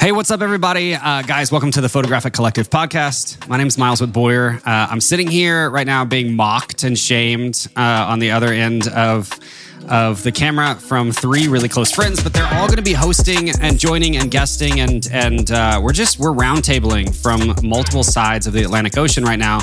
Hey, what's up, everybody? Uh, guys, welcome to the Photographic Collective podcast. My name is Miles Witt Boyer. Uh, I'm sitting here right now being mocked and shamed uh, on the other end of of the camera from three really close friends, but they're all going to be hosting and joining and guesting, and and uh, we're just we're roundtabling from multiple sides of the Atlantic Ocean right now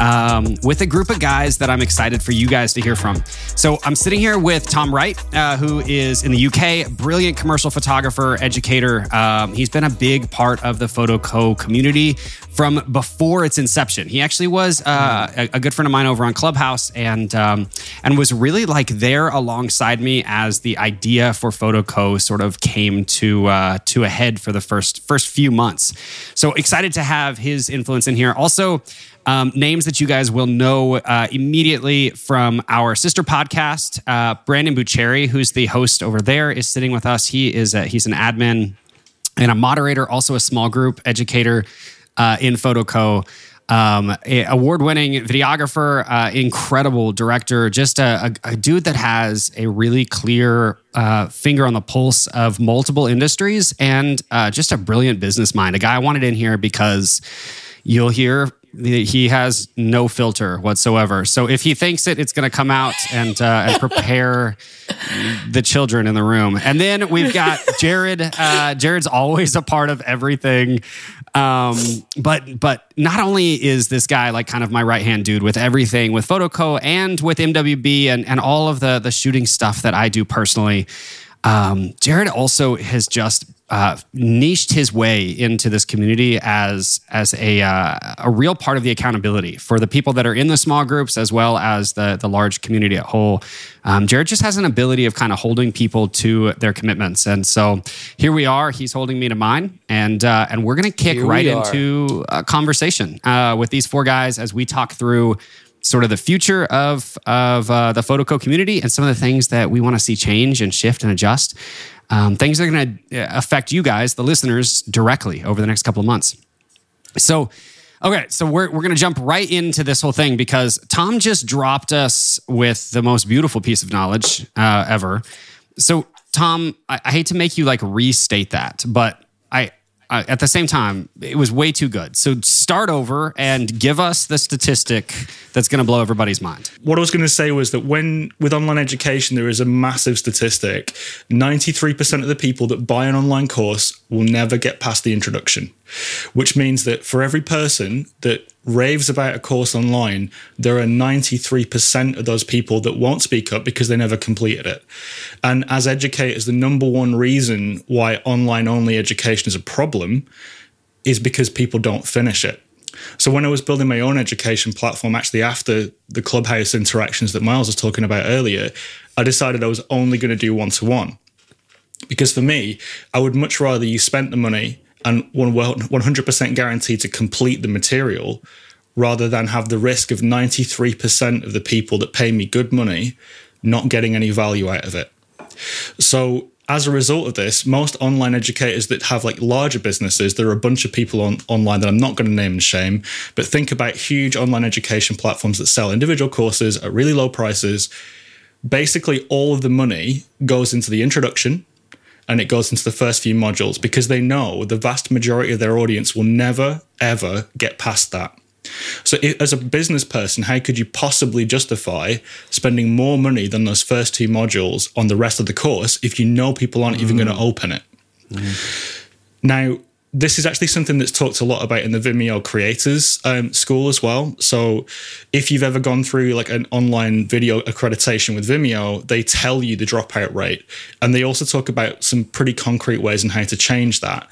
um, with a group of guys that I'm excited for you guys to hear from. So I'm sitting here with Tom Wright, uh, who is in the UK, brilliant commercial photographer, educator. Um, he's been a big part of the Photo Co community from before its inception. He actually was uh, a, a, good friend of mine over on Clubhouse, and um, and was really like there alongside me as the idea for Photo Co sort of came to uh, to a head for the first first few months. So excited to have his influence in here. Also. Um, names that you guys will know uh, immediately from our sister podcast. Uh, Brandon Buccheri, who's the host over there, is sitting with us. He is a, he's an admin and a moderator, also a small group educator uh, in PhotoCo. Um, award-winning videographer, uh, incredible director, just a, a, a, dude that has a really clear uh, finger on the pulse of multiple industries and uh, just a brilliant business mind. A guy I wanted in here because you'll hear he has no filter whatsoever. So if he thinks it, it's going to come out and uh, and prepare the children in the room. And then we've got Jared. Uh, Jared's always a part of everything. Um, but but not only is this guy like kind of my right hand dude with everything with PhotoCo and with MWB and and all of the the shooting stuff that I do personally. Um, Jared also has just uh, niched his way into this community as as a uh, a real part of the accountability for the people that are in the small groups as well as the the large community at whole. Um, Jared just has an ability of kind of holding people to their commitments, and so here we are. He's holding me to mine, and uh, and we're gonna kick right into a conversation uh, with these four guys as we talk through sort of the future of of uh, the PhotoCo community and some of the things that we want to see change and shift and adjust. Um, things that are going to uh, affect you guys, the listeners, directly over the next couple of months. So, okay, so we're we're going to jump right into this whole thing because Tom just dropped us with the most beautiful piece of knowledge uh, ever. So, Tom, I, I hate to make you like restate that, but uh, at the same time, it was way too good. So start over and give us the statistic that's going to blow everybody's mind. What I was going to say was that when with online education, there is a massive statistic 93% of the people that buy an online course will never get past the introduction, which means that for every person that raves about a course online, there are 93% of those people that won't speak up because they never completed it. And as educators, the number one reason why online only education is a problem is because people don't finish it. So when I was building my own education platform, actually after the clubhouse interactions that Miles was talking about earlier, I decided I was only going to do one to one. Because for me, I would much rather you spent the money and 100% guaranteed to complete the material rather than have the risk of 93% of the people that pay me good money not getting any value out of it. So, as a result of this, most online educators that have like larger businesses, there are a bunch of people on online that I'm not going to name and shame, but think about huge online education platforms that sell individual courses at really low prices. Basically, all of the money goes into the introduction, and it goes into the first few modules because they know the vast majority of their audience will never, ever get past that. So, as a business person, how could you possibly justify spending more money than those first two modules on the rest of the course if you know people aren't mm. even going to open it? Mm. Now, this is actually something that's talked a lot about in the Vimeo creators um, school as well. So, if you've ever gone through like an online video accreditation with Vimeo, they tell you the dropout rate, and they also talk about some pretty concrete ways and how to change that.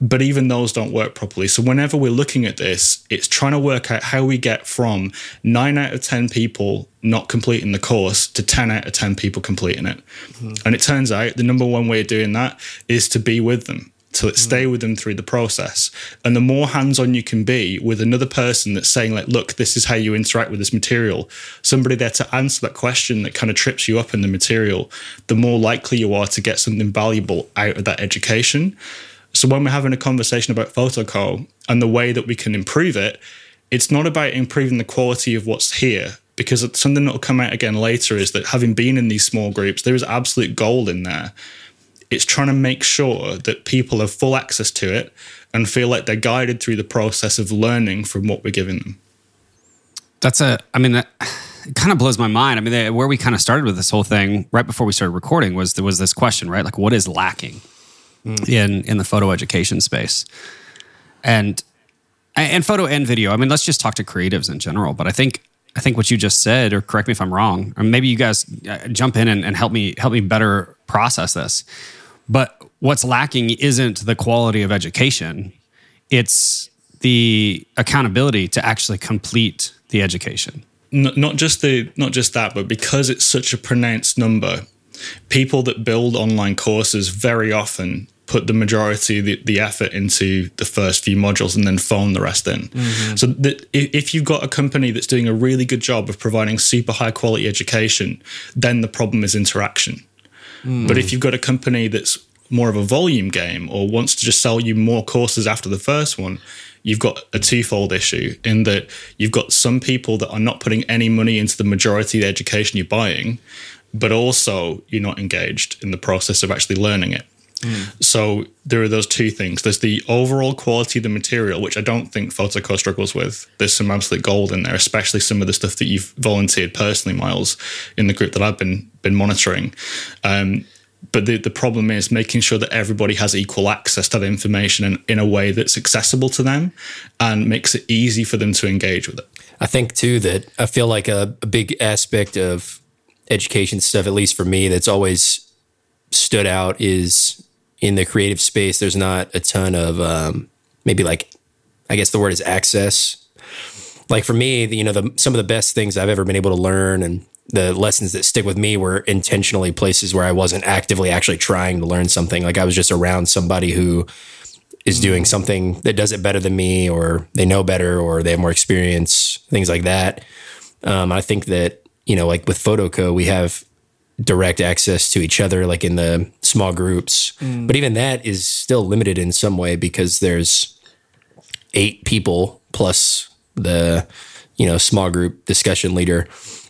But even those don't work properly. So, whenever we're looking at this, it's trying to work out how we get from nine out of 10 people not completing the course to 10 out of 10 people completing it. Mm-hmm. And it turns out the number one way of doing that is to be with them to mm. stay with them through the process. And the more hands on you can be with another person that's saying, like, look, this is how you interact with this material, somebody there to answer that question that kind of trips you up in the material, the more likely you are to get something valuable out of that education. So when we're having a conversation about PhotoCo and the way that we can improve it, it's not about improving the quality of what's here because something that will come out again later is that having been in these small groups, there is absolute gold in there It's trying to make sure that people have full access to it and feel like they're guided through the process of learning from what we're giving them. That's a, I mean, that it kind of blows my mind. I mean, they, where we kind of started with this whole thing right before we started recording was there was this question, right? Like, what is lacking mm. in in the photo education space? And and photo and video. I mean, let's just talk to creatives in general. But I think I think what you just said, or correct me if I'm wrong, or maybe you guys uh, jump in and, and help me help me better process this. But what's lacking isn't the quality of education; it's the accountability to actually complete the education. Not, not just the not just that, but because it's such a pronounced number, people that build online courses very often put the majority of the, the effort into the first few modules and then phone the rest in. Mm-hmm. So that if you've got a company that's doing a really good job of providing super high quality education, then the problem is interaction. Mm. But if you've got a company that's more of a volume game or wants to just sell you more courses after the first one, you've got a twofold issue in that you've got some people that are not putting any money into the majority of the education you're buying, but also you're not engaged in the process of actually learning it. So there are those two things. There's the overall quality of the material, which I don't think Photoco struggles with. There's some absolute gold in there, especially some of the stuff that you've volunteered personally, Miles, in the group that I've been been monitoring. Um, but the, the problem is making sure that everybody has equal access to the information in, in a way that's accessible to them and makes it easy for them to engage with it. I think too that I feel like a, a big aspect of education stuff, at least for me, that's always stood out is in the creative space, there's not a ton of um, maybe like, I guess the word is access. Like for me, you know, the, some of the best things I've ever been able to learn and the lessons that stick with me were intentionally places where I wasn't actively actually trying to learn something. Like I was just around somebody who is doing mm. something that does it better than me, or they know better, or they have more experience, things like that. Um, I think that you know, like with Photoco, we have direct access to each other, like in the small groups. Mm. But even that is still limited in some way because there's eight people plus the you know small group discussion leader.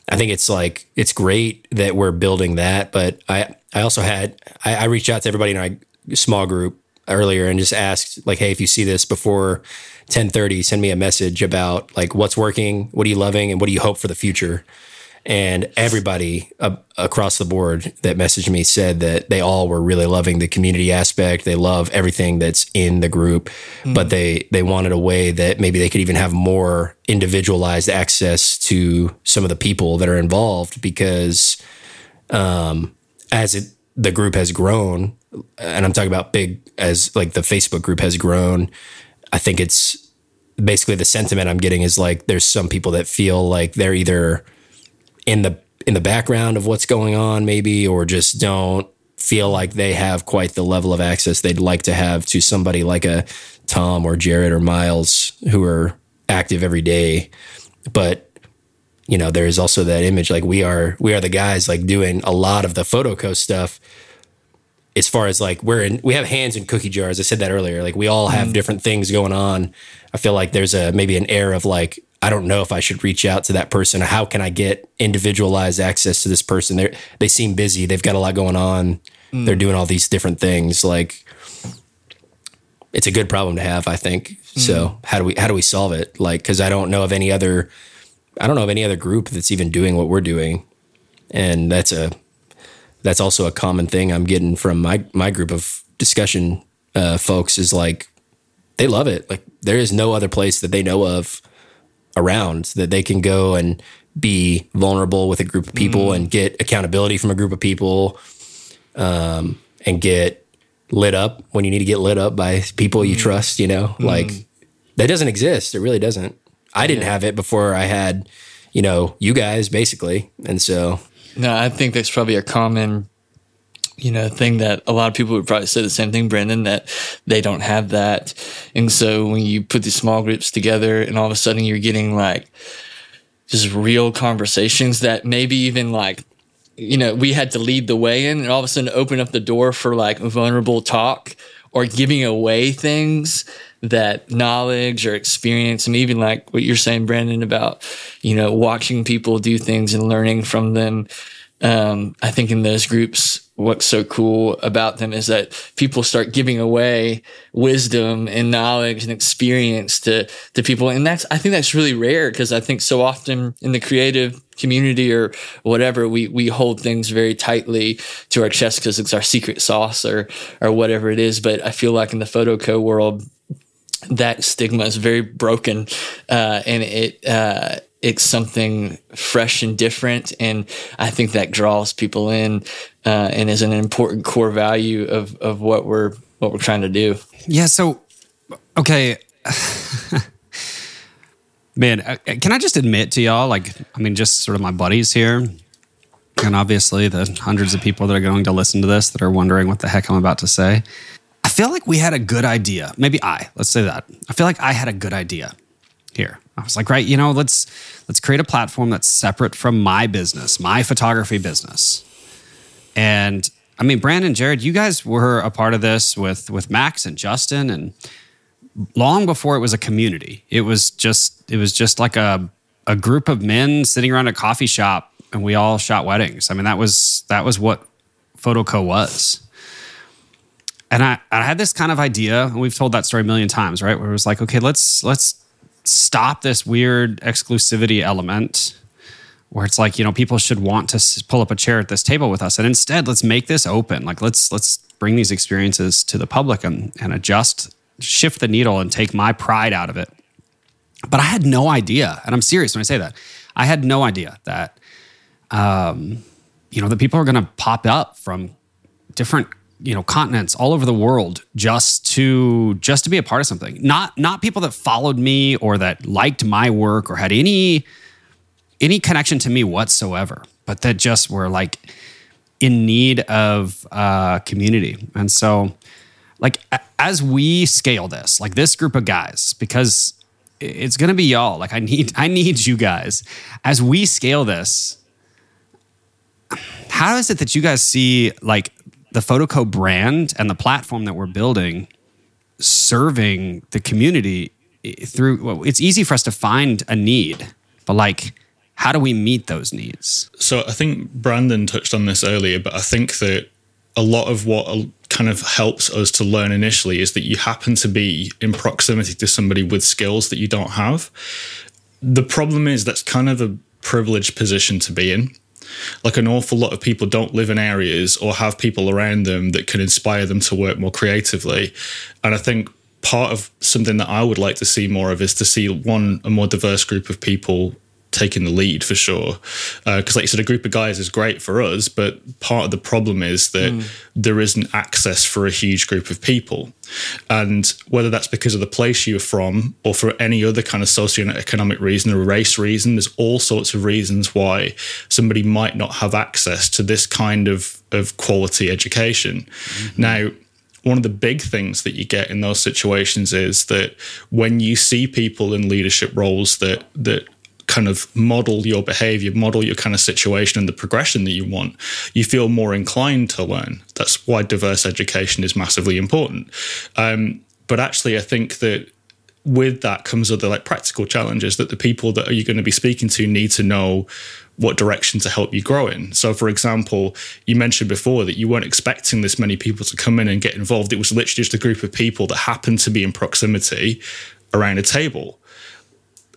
I think it's like it's great that we're building that, but I I also had I, I reached out to everybody in our small group earlier and just asked like, hey, if you see this before 1030, send me a message about like what's working, what are you loving, and what do you hope for the future and everybody uh, across the board that messaged me said that they all were really loving the community aspect. They love everything that's in the group, mm. but they they wanted a way that maybe they could even have more individualized access to some of the people that are involved because um, as it the group has grown, and I'm talking about big as like the Facebook group has grown. I think it's basically the sentiment I'm getting is like there's some people that feel like they're either in the in the background of what's going on maybe or just don't feel like they have quite the level of access they'd like to have to somebody like a Tom or Jared or Miles who are active every day. But you know there is also that image like we are we are the guys like doing a lot of the photo photoco stuff. As far as like we're in we have hands in cookie jars. I said that earlier. Like we all have mm. different things going on. I feel like there's a maybe an air of like I don't know if I should reach out to that person. How can I get individualized access to this person? They they seem busy. They've got a lot going on. Mm. They're doing all these different things. Like it's a good problem to have, I think. Mm. So how do we how do we solve it? Like because I don't know of any other I don't know of any other group that's even doing what we're doing, and that's a that's also a common thing I'm getting from my my group of discussion uh, folks is like they love it. Like there is no other place that they know of around that they can go and be vulnerable with a group of people mm. and get accountability from a group of people um, and get lit up when you need to get lit up by people mm. you trust, you know, mm. like that doesn't exist. It really doesn't. I didn't yeah. have it before I had, you know, you guys basically. And so. No, I think that's probably a common you know, thing that a lot of people would probably say the same thing, brandon that they don't have that. And so when you put these small groups together and all of a sudden you're getting like just real conversations that maybe even like, you know, we had to lead the way in and all of a sudden open up the door for like vulnerable talk or giving away things that knowledge or experience and even like what you're saying, Brandon, about, you know, watching people do things and learning from them um, I think in those groups, what's so cool about them is that people start giving away wisdom and knowledge and experience to, to people. And that's, I think that's really rare because I think so often in the creative community or whatever, we, we hold things very tightly to our chest because it's our secret sauce or, or whatever it is. But I feel like in the photo co world, that stigma is very broken, uh, and it, uh, it's something fresh and different. And I think that draws people in uh, and is an important core value of, of what we're what we're trying to do. Yeah. So, okay. Man, uh, can I just admit to y'all, like, I mean, just sort of my buddies here, and obviously the hundreds of people that are going to listen to this that are wondering what the heck I'm about to say. I feel like we had a good idea. Maybe I, let's say that. I feel like I had a good idea here. I was like, right, you know, let's let's create a platform that's separate from my business, my photography business. And I mean, Brandon, Jared, you guys were a part of this with with Max and Justin, and long before it was a community. It was just it was just like a a group of men sitting around a coffee shop, and we all shot weddings. I mean, that was that was what Photoco was. And I, I had this kind of idea, and we've told that story a million times, right? Where it was like, okay, let's let's stop this weird exclusivity element where it's like you know people should want to pull up a chair at this table with us. And instead let's make this open. Like let's let's bring these experiences to the public and and adjust shift the needle and take my pride out of it. But i had no idea and i'm serious when i say that i had no idea that um you know that people are going to pop up from different you know continents all over the world just to just to be a part of something. Not not people that followed me or that liked my work or had any any connection to me whatsoever but that just were like in need of uh community. And so like as we scale this like this group of guys because it's going to be y'all. Like i need i need you guys. As we scale this how is it that you guys see like the Photoco brand and the platform that we're building serving the community through well, it's easy for us to find a need but like how do we meet those needs? So i think brandon touched on this earlier but i think that a lot of what uh, kind of helps us to learn initially is that you happen to be in proximity to somebody with skills that you don't have. The problem is that's kind of a privileged position to be in like an awful lot of people don't live in areas or have people around them that can inspire them to work more creatively. And I think part of something that I would like to see more of is to see one, a more diverse group of people taking the lead for sure. Because, uh, like you said, a group of guys is great for us, but part of the problem is that mm. there isn't access for a huge group of people. And whether that's because of the place you're from or for any other kind of socioeconomic reason or race reason, there's all sorts of reasons why somebody might not have access to this kind of, of quality education. Mm-hmm. Now, one of the big things that you get in those situations is that when you see people in leadership roles that that kind of model your behavior, model your kind of situation and the progression that you want, you feel more inclined to learn. That's why diverse education is massively important. Um, but actually, I think that with that comes other like practical challenges that the people that you're going to be speaking to need to know what direction to help you grow in. So, for example, you mentioned before that you weren't expecting this many people to come in and get involved. It was literally just a group of people that happened to be in proximity around a table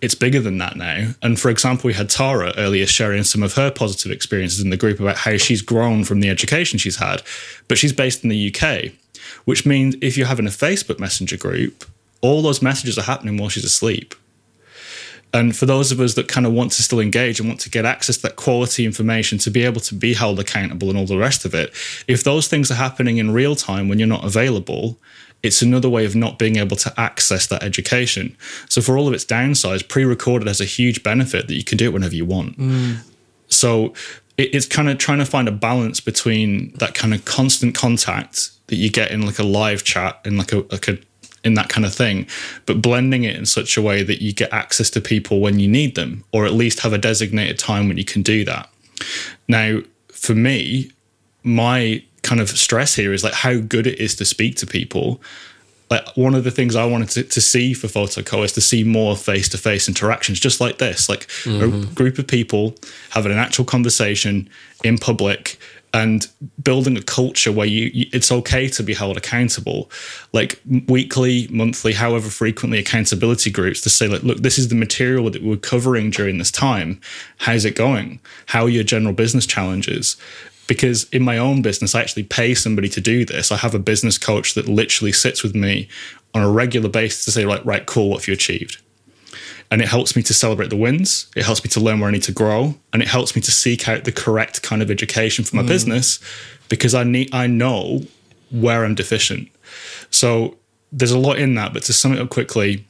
it's bigger than that now. And for example, we had Tara earlier sharing some of her positive experiences in the group about how she's grown from the education she's had, but she's based in the UK, which means if you're having a Facebook Messenger group, all those messages are happening while she's asleep. And for those of us that kind of want to still engage and want to get access to that quality information to be able to be held accountable and all the rest of it, if those things are happening in real time when you're not available, it's another way of not being able to access that education. So, for all of its downsides, pre recorded has a huge benefit that you can do it whenever you want. Mm. So, it, it's kind of trying to find a balance between that kind of constant contact that you get in like a live chat and like a, like a in that kind of thing, but blending it in such a way that you get access to people when you need them, or at least have a designated time when you can do that. Now, for me, my kind of stress here is like how good it is to speak to people like one of the things I wanted to, to see for Photoco is to see more face to face interactions, just like this, like a mm-hmm. group of people having an actual conversation in public and building a culture where you, you it's okay to be held accountable, like weekly, monthly, however frequently accountability groups to say like, look, this is the material that we're covering during this time. How's it going? How are your general business challenges? Because in my own business, I actually pay somebody to do this. I have a business coach that literally sits with me on a regular basis to say, right, right, cool, what have you achieved? And it helps me to celebrate the wins. It helps me to learn where I need to grow, and it helps me to seek out the correct kind of education for my mm. business because I need I know where I'm deficient. So there's a lot in that, but to sum it up quickly,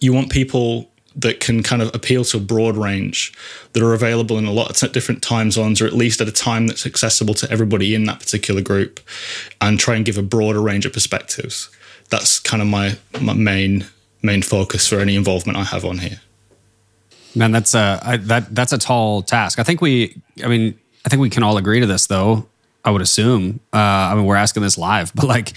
you want people that can kind of appeal to a broad range that are available in a lot of different time zones or at least at a time that's accessible to everybody in that particular group and try and give a broader range of perspectives that's kind of my, my main main focus for any involvement i have on here Man, that's a I, that that's a tall task. I think we, I mean, I think we can all agree to this, though. I would assume. Uh, I mean, we're asking this live, but like,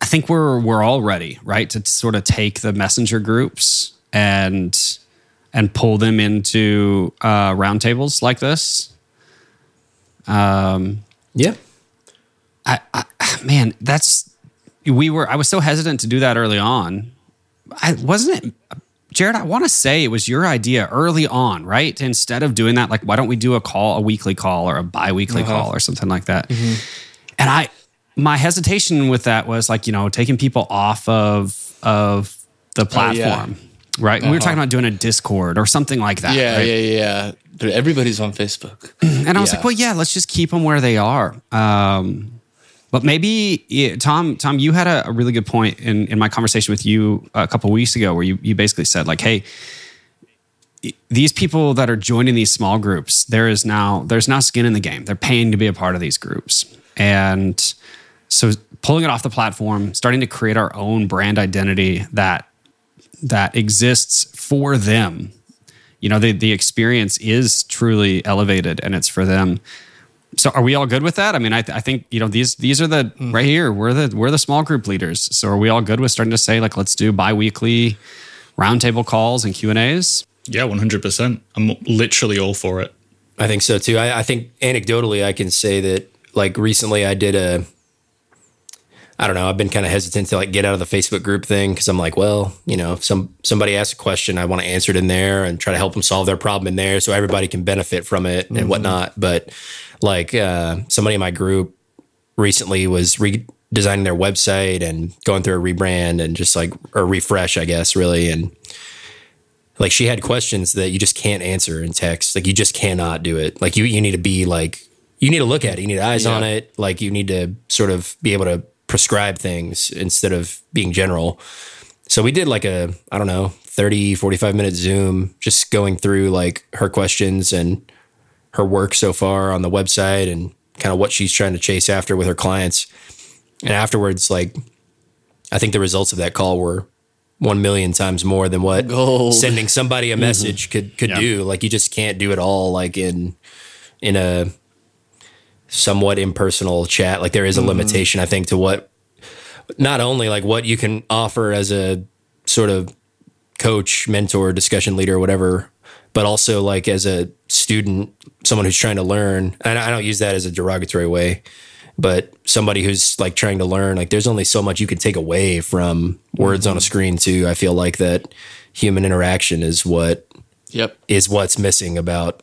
I think we're we're all ready, right, to sort of take the messenger groups and and pull them into uh, roundtables like this. Um, yeah. I, I, man, that's we were. I was so hesitant to do that early on. I wasn't it, Jared. I want to say it was your idea early on, right? Instead of doing that, like, why don't we do a call, a weekly call, or a bi-weekly uh-huh. call, or something like that? Mm-hmm. And I, my hesitation with that was like, you know, taking people off of of the oh, platform. Right, we were talking about doing a Discord or something like that. Yeah, right? yeah, yeah. But everybody's on Facebook. And I was Yeah. like, well, yeah, let's just keep them where they are. Um, but maybe yeah, Tom, Tom, you had a, a really good point in, in my conversation with you a couple weeks ago, where you you basically said like, hey, these people that are joining these small groups, there is now there's now skin in the game. They're paying to be a part of these groups, and so pulling it off the platform, starting to create our own brand identity that that exists for them. You know, the the experience is truly elevated, and it's for them. So, are we all good with that? I mean, I, I think you know these these are the mm-hmm. right here. We're the we're the small group leaders. So, are we all good with starting to say like, let's do biweekly roundtable calls and Q and A's? yeah 100% i'm literally all for it I think so too. I, I think anecdotally, I can say that like recently I did a, I don't know, I've been kind of hesitant to like get out of the Facebook group thing because I'm like, well, you know, if some somebody asks a question, I want to answer it in there and try to help them solve their problem in there so everybody can benefit from it and whatnot. But like uh, somebody in my group recently was redesigning their website and going through a rebrand and just like a refresh, I guess, really, and like she had questions that you just can't answer in text. Like you just cannot do it. Like you you need to be like you need to look at it. You need eyes on it. Like you need to sort of be able to prescribe things instead of being general. So we did like a I don't know, 30 45 minute Zoom just going through like her questions and her work so far on the website and kind of what she's trying to chase after with her clients. And afterwards like I think the results of that call were 1 million times more than what Gold. sending somebody a mm-hmm. message could could Yeah. do. Like you just can't do it all like in in a somewhat impersonal chat. Like there is a mm-hmm. limitation, I think, to what not only like what you can offer as a sort of coach, mentor, discussion leader, whatever, but also like as a student, someone who's trying to learn. And I don't use that as a derogatory way, but somebody who's like trying to learn, like there's only so much you can take away from words on a mm-hmm. screen too. I feel like that human interaction is what Yep. is what's missing about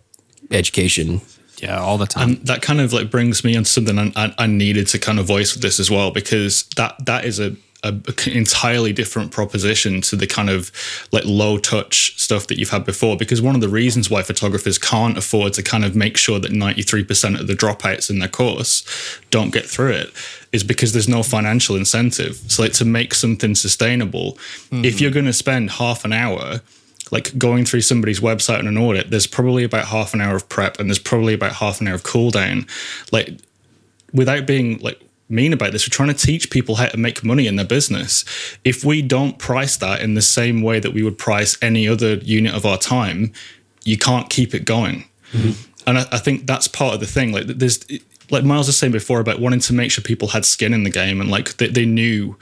education. Yeah, all the time. and that kind of like brings me on something I, I, I needed to kind of voice with this as well because that that is a, a entirely different proposition to the kind of like low touch stuff that you've had before because one of the reasons why photographers can't afford to kind of make sure that 93% of the dropouts in their course don't get through it is because there's no financial incentive so like to make something sustainable if mm-hmm. you're going to spend half an hour like going through somebody's website on an audit, there's probably about half an hour of prep and there's probably about half an hour of cool down. Like without being like mean about this, we're trying to teach people how to make money in their business. If we don't price that in the same way that we would price any other unit of our time, you can't keep it going. Mm-hmm. And I, I think that's part of the thing. Like there's like Miles was saying before about wanting to make sure people had skin in the game and like they, they knew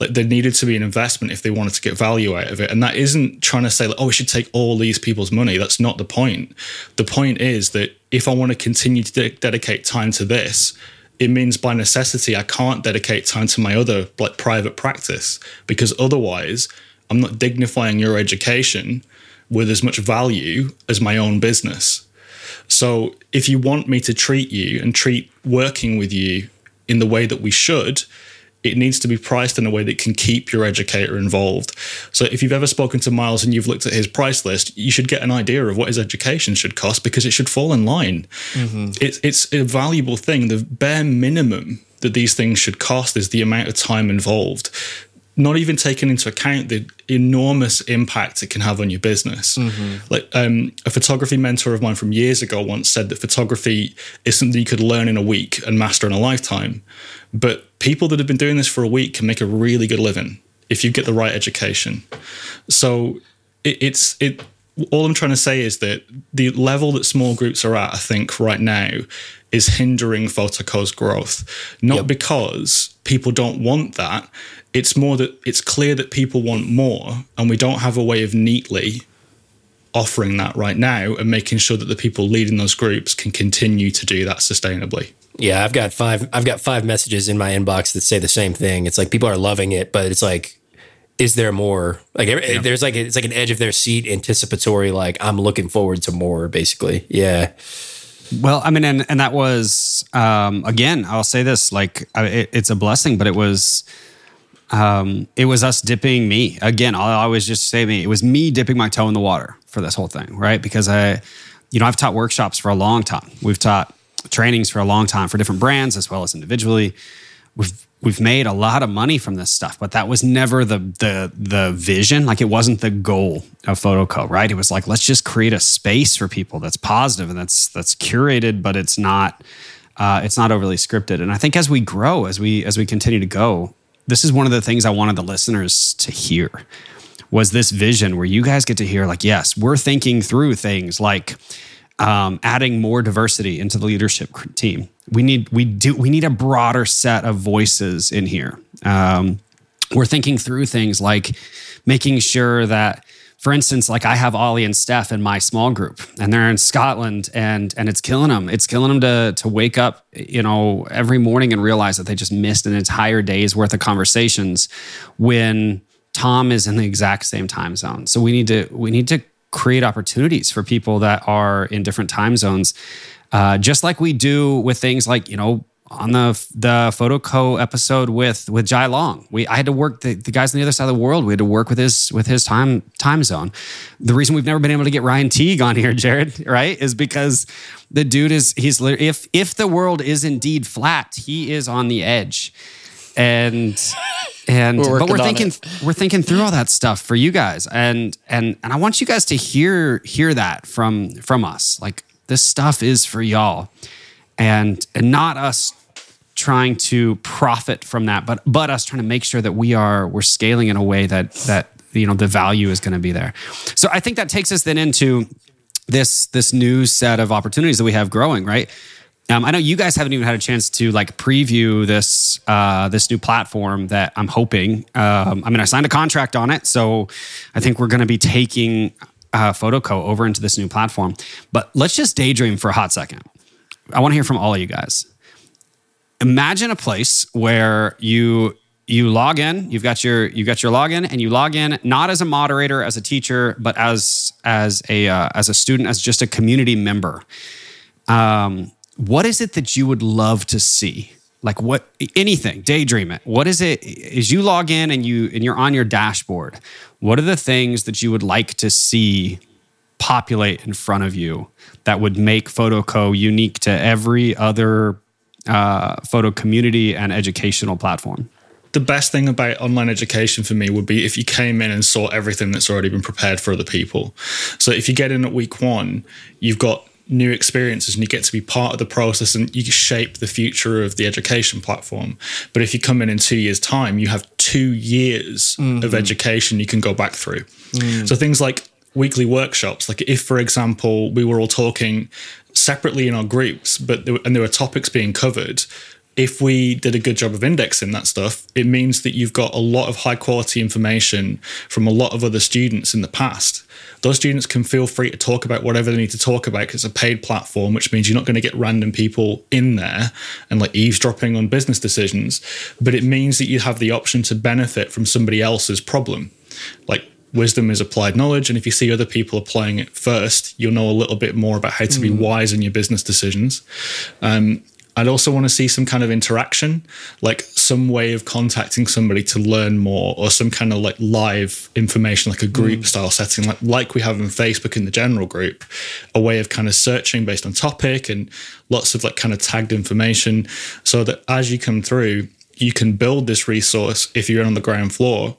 like there needed to be an investment if they wanted to get value out of it. And that isn't trying to say like, oh, we should take all these people's money. That's not the point. The point is that if I want to continue to de- dedicate time to this, it means by necessity I can't dedicate time to my other like private practice because otherwise I'm not dignifying your education with as much value as my own business. So if you want me to treat you and treat working with you in the way that we should, it needs to be priced in a way that can keep your educator involved. So if you've ever spoken to Miles and you've looked at his price list, you should get an idea of what his education should cost because it should fall in line. Mm-hmm. It's it's a valuable thing. The bare minimum that these things should cost is the amount of time involved. Not even taking into account the enormous impact it can have on your business. Mm-hmm. Like um, a photography mentor of mine from years ago once said that photography is something you could learn in a week and master in a lifetime. But people that have been doing this for a week can make a really good living if you get the right education. So it, it's it. All I'm trying to say is that the level that small groups are at, I think, right now, is hindering Photoco's growth. Not yep. because people don't want that. It's more that it's clear that people want more, and we don't have a way of neatly offering that right now and making sure that the people leading those groups can continue to do that sustainably. Yeah, I've got five. I've got five messages in my inbox that say the same thing. It's like people are loving it, but it's like, is there more? Like, yeah. there's like it's like an edge of their seat, anticipatory. Like, I'm looking forward to more. Basically, yeah. Well, I mean, and and that was um, again. I'll say this: like, it, it's a blessing, but it was. Um, it was us dipping me again. I'll always just say me. It was me dipping my toe in the water for this whole thing, right? Because I, you know, I've taught workshops for a long time. We've taught trainings for a long time for different brands as well as individually. We've we've made a lot of money from this stuff, but that was never the the the vision. Like it wasn't the goal of PhotoCo, right? It was like let's just create a space for people that's positive and that's that's curated, but it's not uh, it's not overly scripted. And I think as we grow, as we as we continue to go, this is one of the things I wanted the listeners to hear was this vision where you guys get to hear like, yes, we're thinking through things like um, adding more diversity into the leadership team. We need we do we need a broader set of voices in here. Um, we're thinking through things like making sure that, for instance, like I have Ollie and Steph in my small group, and they're in Scotland, and and it's killing them. It's killing them to to wake up, you know, every morning and realize that they just missed an entire day's worth of conversations when Tom is in the exact same time zone. So we need to we need to create opportunities for people that are in different time zones. Uh, just like we do with things like, you know, on the the photo co episode with with Jai Long, we I had to work the, the guys on the other side of the world. We had to work with his with his time time zone. The reason we've never been able to get Ryan Teague on here, Jared, right, is because the dude is he's if if the world is indeed flat, he is on the edge, and and we're but we're thinking it. we're thinking through all that stuff for you guys. And and and I want you guys to hear hear that from from us. Like this stuff is for y'all. And and not us trying to profit from that but but us trying to make sure that we are we're scaling in a way that that you know the value is going to be there. So I think that takes us then into this this new set of opportunities that we have growing right um, I know you guys haven't even had a chance to like preview this uh, this new platform that I'm hoping. Um, I mean, I signed a contract on it, so I think we're going to be taking uh, PhotoCo over into this new platform. But let's just daydream for a hot second. I want to hear from all of you guys. Imagine a place where you you log in. You've got your you've got your login, and you log in not as a moderator, as a teacher, but as as a uh, as a student, as just a community member. Um, what is it that you would love to see? Like what anything, daydream it. What is it as you log in and you and you're on your dashboard? What are the things that you would like to see populate in front of you that would make PhotoCo unique to every other uh, photo community and educational platform? the best thing about online education for me would be if you came in and saw everything that's already been prepared for other people. So if you get in at week one, you've got new experiences and you get to be part of the process and you shape the future of the education platform. But if you come in in two years' time, you have two years mm-hmm. of education you can go back through. Mm. So things like weekly workshops, like if, for example, we were all talking separately in our groups, but there, and there were topics being covered. If we did a good job of indexing that stuff, it means that you've got a lot of high quality information from a lot of other students in the past. Those students can feel free to talk about whatever they need to talk about because it's a paid platform, which means you're not going to get random people in there and like eavesdropping on business decisions. But it means that you have the option to benefit from somebody else's problem. Like wisdom is applied knowledge and if you see other people applying it first you'll know a little bit more about how to be wise in your business decisions um, i'd also want to see some kind of interaction like some way of contacting somebody to learn more or some kind of like live information like a mm. group style setting like like we have in facebook in the general group a way of kind of searching based on topic and lots of like kind of tagged information so that as you come through you can build this resource if you're on the ground floor.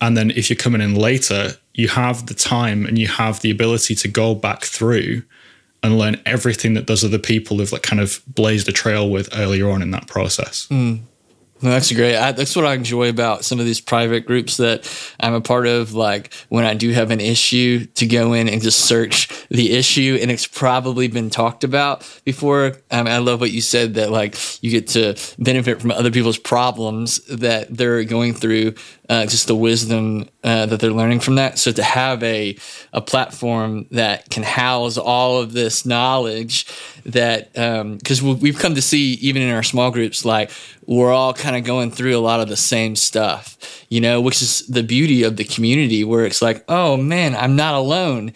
And then if you're coming in later, you have the time and you have the ability to go back through and learn everything that those other people have like kind of blazed a trail with earlier on in that process. Mm. That's great. I, that's what I enjoy about some of these private groups that I'm a part of. Like when I do have an issue, to go in and just search the issue, and it's probably been talked about before. Um, I love what you said that like you get to benefit from other people's problems that they're going through, uh, just the wisdom uh, that they're learning from that. So to have a a platform that can house all of this knowledge that because we've come to see even in our small groups like we're all kind of going through a lot of the same stuff you know which is the beauty of the community where it's like oh man i'm not alone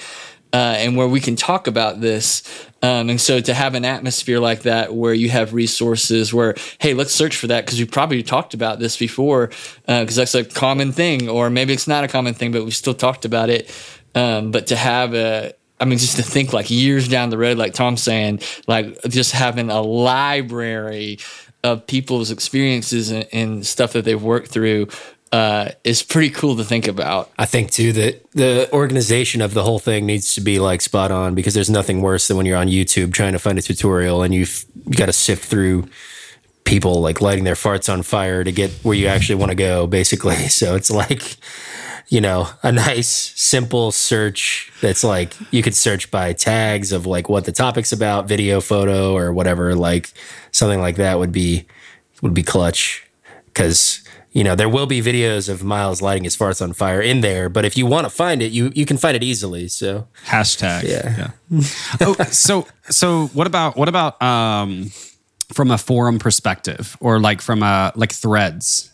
uh, and where we can talk about this um, and so to have an atmosphere like that where you have resources where hey let's search for that because we probably talked about this before because that's a common thing or maybe it's not a common thing but we still talked about it. Um, but to have a I mean, just to think like years down the road, like Tom's saying, like just having a library of people's experiences and, and stuff that they've worked through uh, is pretty cool to think about. I think too that the organization of the whole thing needs to be like spot on because there's nothing worse than when you're on YouTube trying to find a tutorial and you've you got to sift through people like lighting their farts on fire to get where you actually want to go basically. So it's like you know, a nice simple search that's like you could search by tags of like what the topic's about, video, photo, or whatever, like something like that would be would be clutch. Cause, you know, there will be videos of Miles lighting his farts on fire in there, but if you want to find it, you you can find it easily. So Hashtag. Yeah. oh, so so what about what about um from a forum perspective or like from a like threads?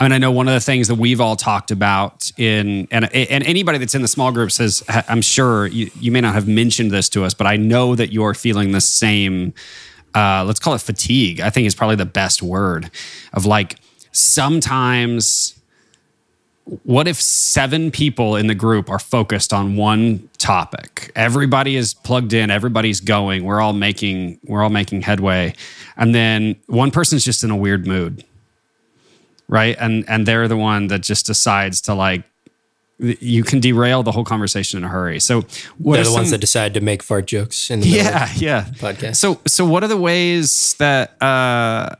I mean, I know one of the things that we've all talked about in, and and anybody that's in the small groups has, I'm sure you, you may not have mentioned this to us, but I know that you're feeling the same. Uh, let's call it fatigue. I think is probably the best word of like sometimes. What if seven people in the group are focused on one topic? Everybody is plugged in. Everybody's going. We're all making we're all making headway, and then one person's just in a weird mood right and and they're the one that just decides to like you can derail the whole conversation in a hurry so what they're are the ones that decide to make fart jokes in the yeah yeah the podcast. so so what are the ways that uh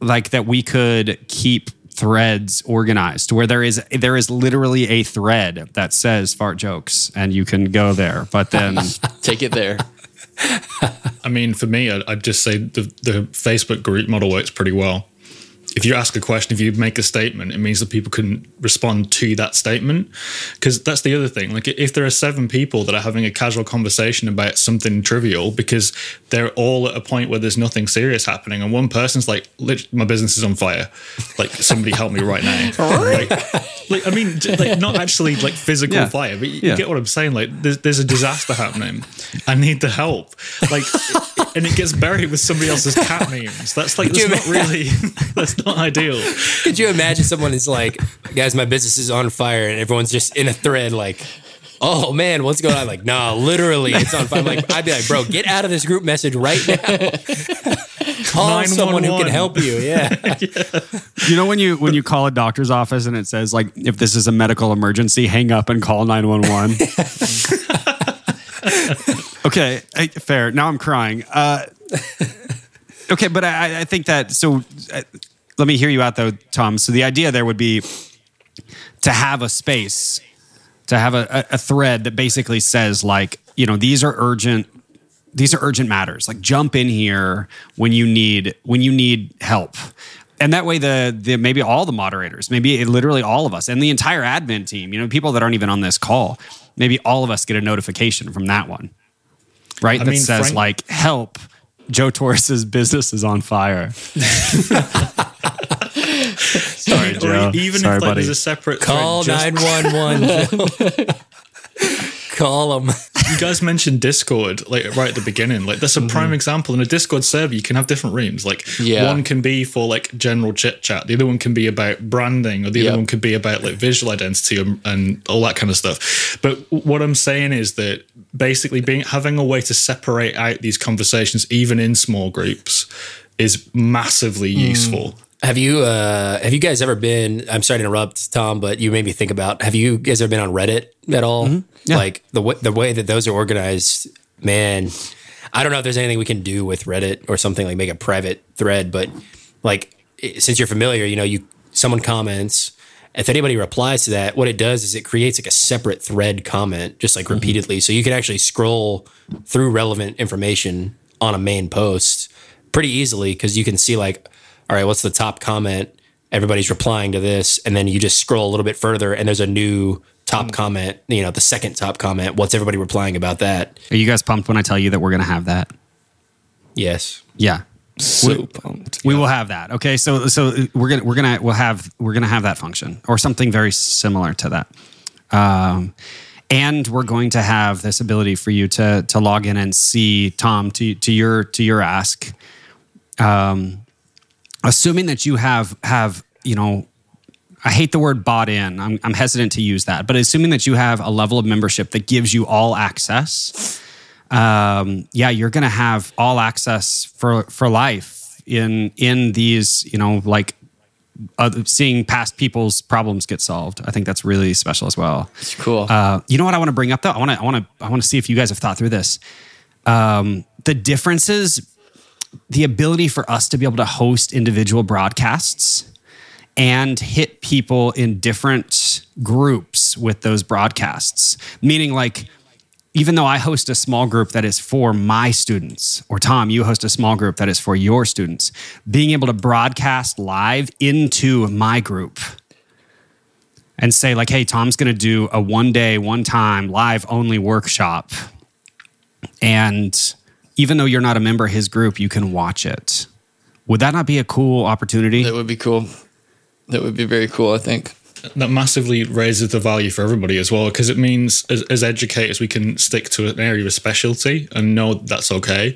like that we could keep threads organized where there is there is literally a thread that says fart jokes and you can go there but then Take it there. I mean, for me, I'd, I'd just say the, the Facebook group model works pretty well. If you ask a question, if you make a statement, it means that people can respond to that statement. Because that's the other thing. Like, if there are seven people that are having a casual conversation about something trivial, because they're all at a point where there's nothing serious happening, and one person's like, "My business is on fire. Like, somebody help me right now." like, like, I mean, like not actually like physical Yeah. fire, but you Yeah. get what I'm saying. Like, there's, there's a disaster happening. I need the help. Like, and it gets buried with somebody else's cat memes. That's like that's not really that's not ideal. Could you imagine someone is like, guys, my business is on fire, and everyone's just in a thread like, oh man, what's going on? Like, nah, literally, it's on fire. I'm like, I'd be like, bro, get out of this group message right now. Call someone who can help you. Yeah. you know when you when you call a doctor's office and it says like if this is a medical emergency hang up and call 911 okay I- fair now i'm crying uh, okay but I, I think that so uh, let me hear you out though tom so the idea there would be to have a space to have a, a, thread that basically says like you know these are urgent these are urgent matters. Like jump in here when you need when you need help. And that way, the the maybe all the moderators, maybe literally all of us, and the entire admin team, you know, people that aren't even on this call, maybe all of us get a notification from that one, right? I that mean, says Frank- like, "Help! Joe Torres's business is on fire." Sorry, Or Joe. even Sorry, if like, buddy. there's a separate Call 911. Call them. You guys mentioned Discord like right at the beginning. Like that's a mm-hmm. prime example. In a Discord server, you can have different rooms. Like Yeah. one can be for like general chit chat, the other one can be about branding, or the Yep. other one could be about like visual identity and, and all that kind of stuff. But what I'm saying is that basically being having a way to separate out these conversations, even in small groups, is massively mm. useful. Have you uh have you guys ever been I'm sorry to interrupt Tom but you made me think about have you guys ever been on Reddit at all? Yeah. Like the way the way that those are organized, man. I don't know if there's anything we can do with Reddit or something like make a private thread, but like since you're familiar, you know, you someone comments if anybody replies to that, what it does is it creates like a separate thread comment just like repeatedly. So you can actually scroll through relevant information on a main post pretty easily because you can see like, all right, what's the top comment? Everybody's replying to this, and then you just scroll a little bit further, and there's a new top comment. You know, the second top comment. What's everybody replying about that? Are you guys pumped when I tell you that we're going to have that? Yes. Yeah. So pumped. We will have that. Okay, so so we're gonna we're gonna we'll have we're gonna have that function or something very similar to that, um, and we're going to have this ability for you to to log in and see Tom to to your to your ask, um, assuming that you have have you know. I hate the word bought in. I'm, I'm hesitant to use that, but assuming that you have a level of membership that gives you all access, um, yeah, you're going to have all access for for life in in these, you know, like other, seeing past people's problems get solved. I think that's really special as well. It's cool. Uh, you know what I want to bring up though? I want to I want to I want to see if you guys have thought through this. Um, the differences, the ability for us to be able to host individual broadcasts and hit people in different groups with those broadcasts. Meaning, like, even though I host a small group that is for my students, or Tom, you host a small group that is for your students, being able to broadcast live into my group and say, like, hey, Tom's to do a one day, one time live only workshop. And even though you're not a member of his group, you can watch it. Would that not be a cool opportunity? that would be cool. That would be very cool. I think. that massively raises the value for everybody as well because it means as, as educators we can stick to an area of specialty and know that's okay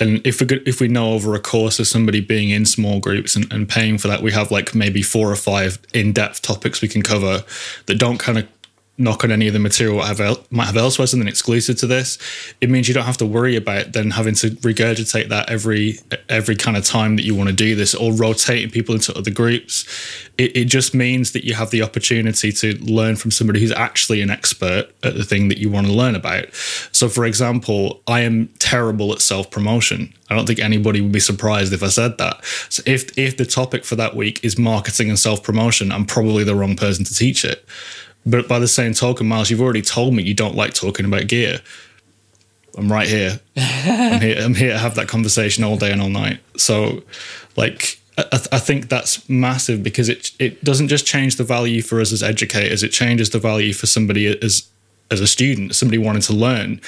and if we could, if we know over a course of somebody being in small groups and, and paying for that we have like maybe four or five in-depth topics we can cover that don't kind of knock on any of the material I have might have elsewhere, something exclusive to this. It means you don't have to worry about then having to regurgitate that every every kind of time that you want to do this, or rotating people into other groups. It, it just means that you have the opportunity to learn from somebody who's actually an expert at the thing that you want to learn about. So, for example, I am terrible at self promotion. I don't think anybody would be surprised if I said that. So, if if the topic for that week is marketing and self promotion, I'm probably the wrong person to teach it. But by the same token, Miles, you've already told me you don't like talking about gear. I'm right here. I'm here. I'm here to have that conversation all day and all night. So, like, I, I think that's massive because it it doesn't just change the value for us as educators. It changes the value for somebody as as a student, somebody wanting to learn,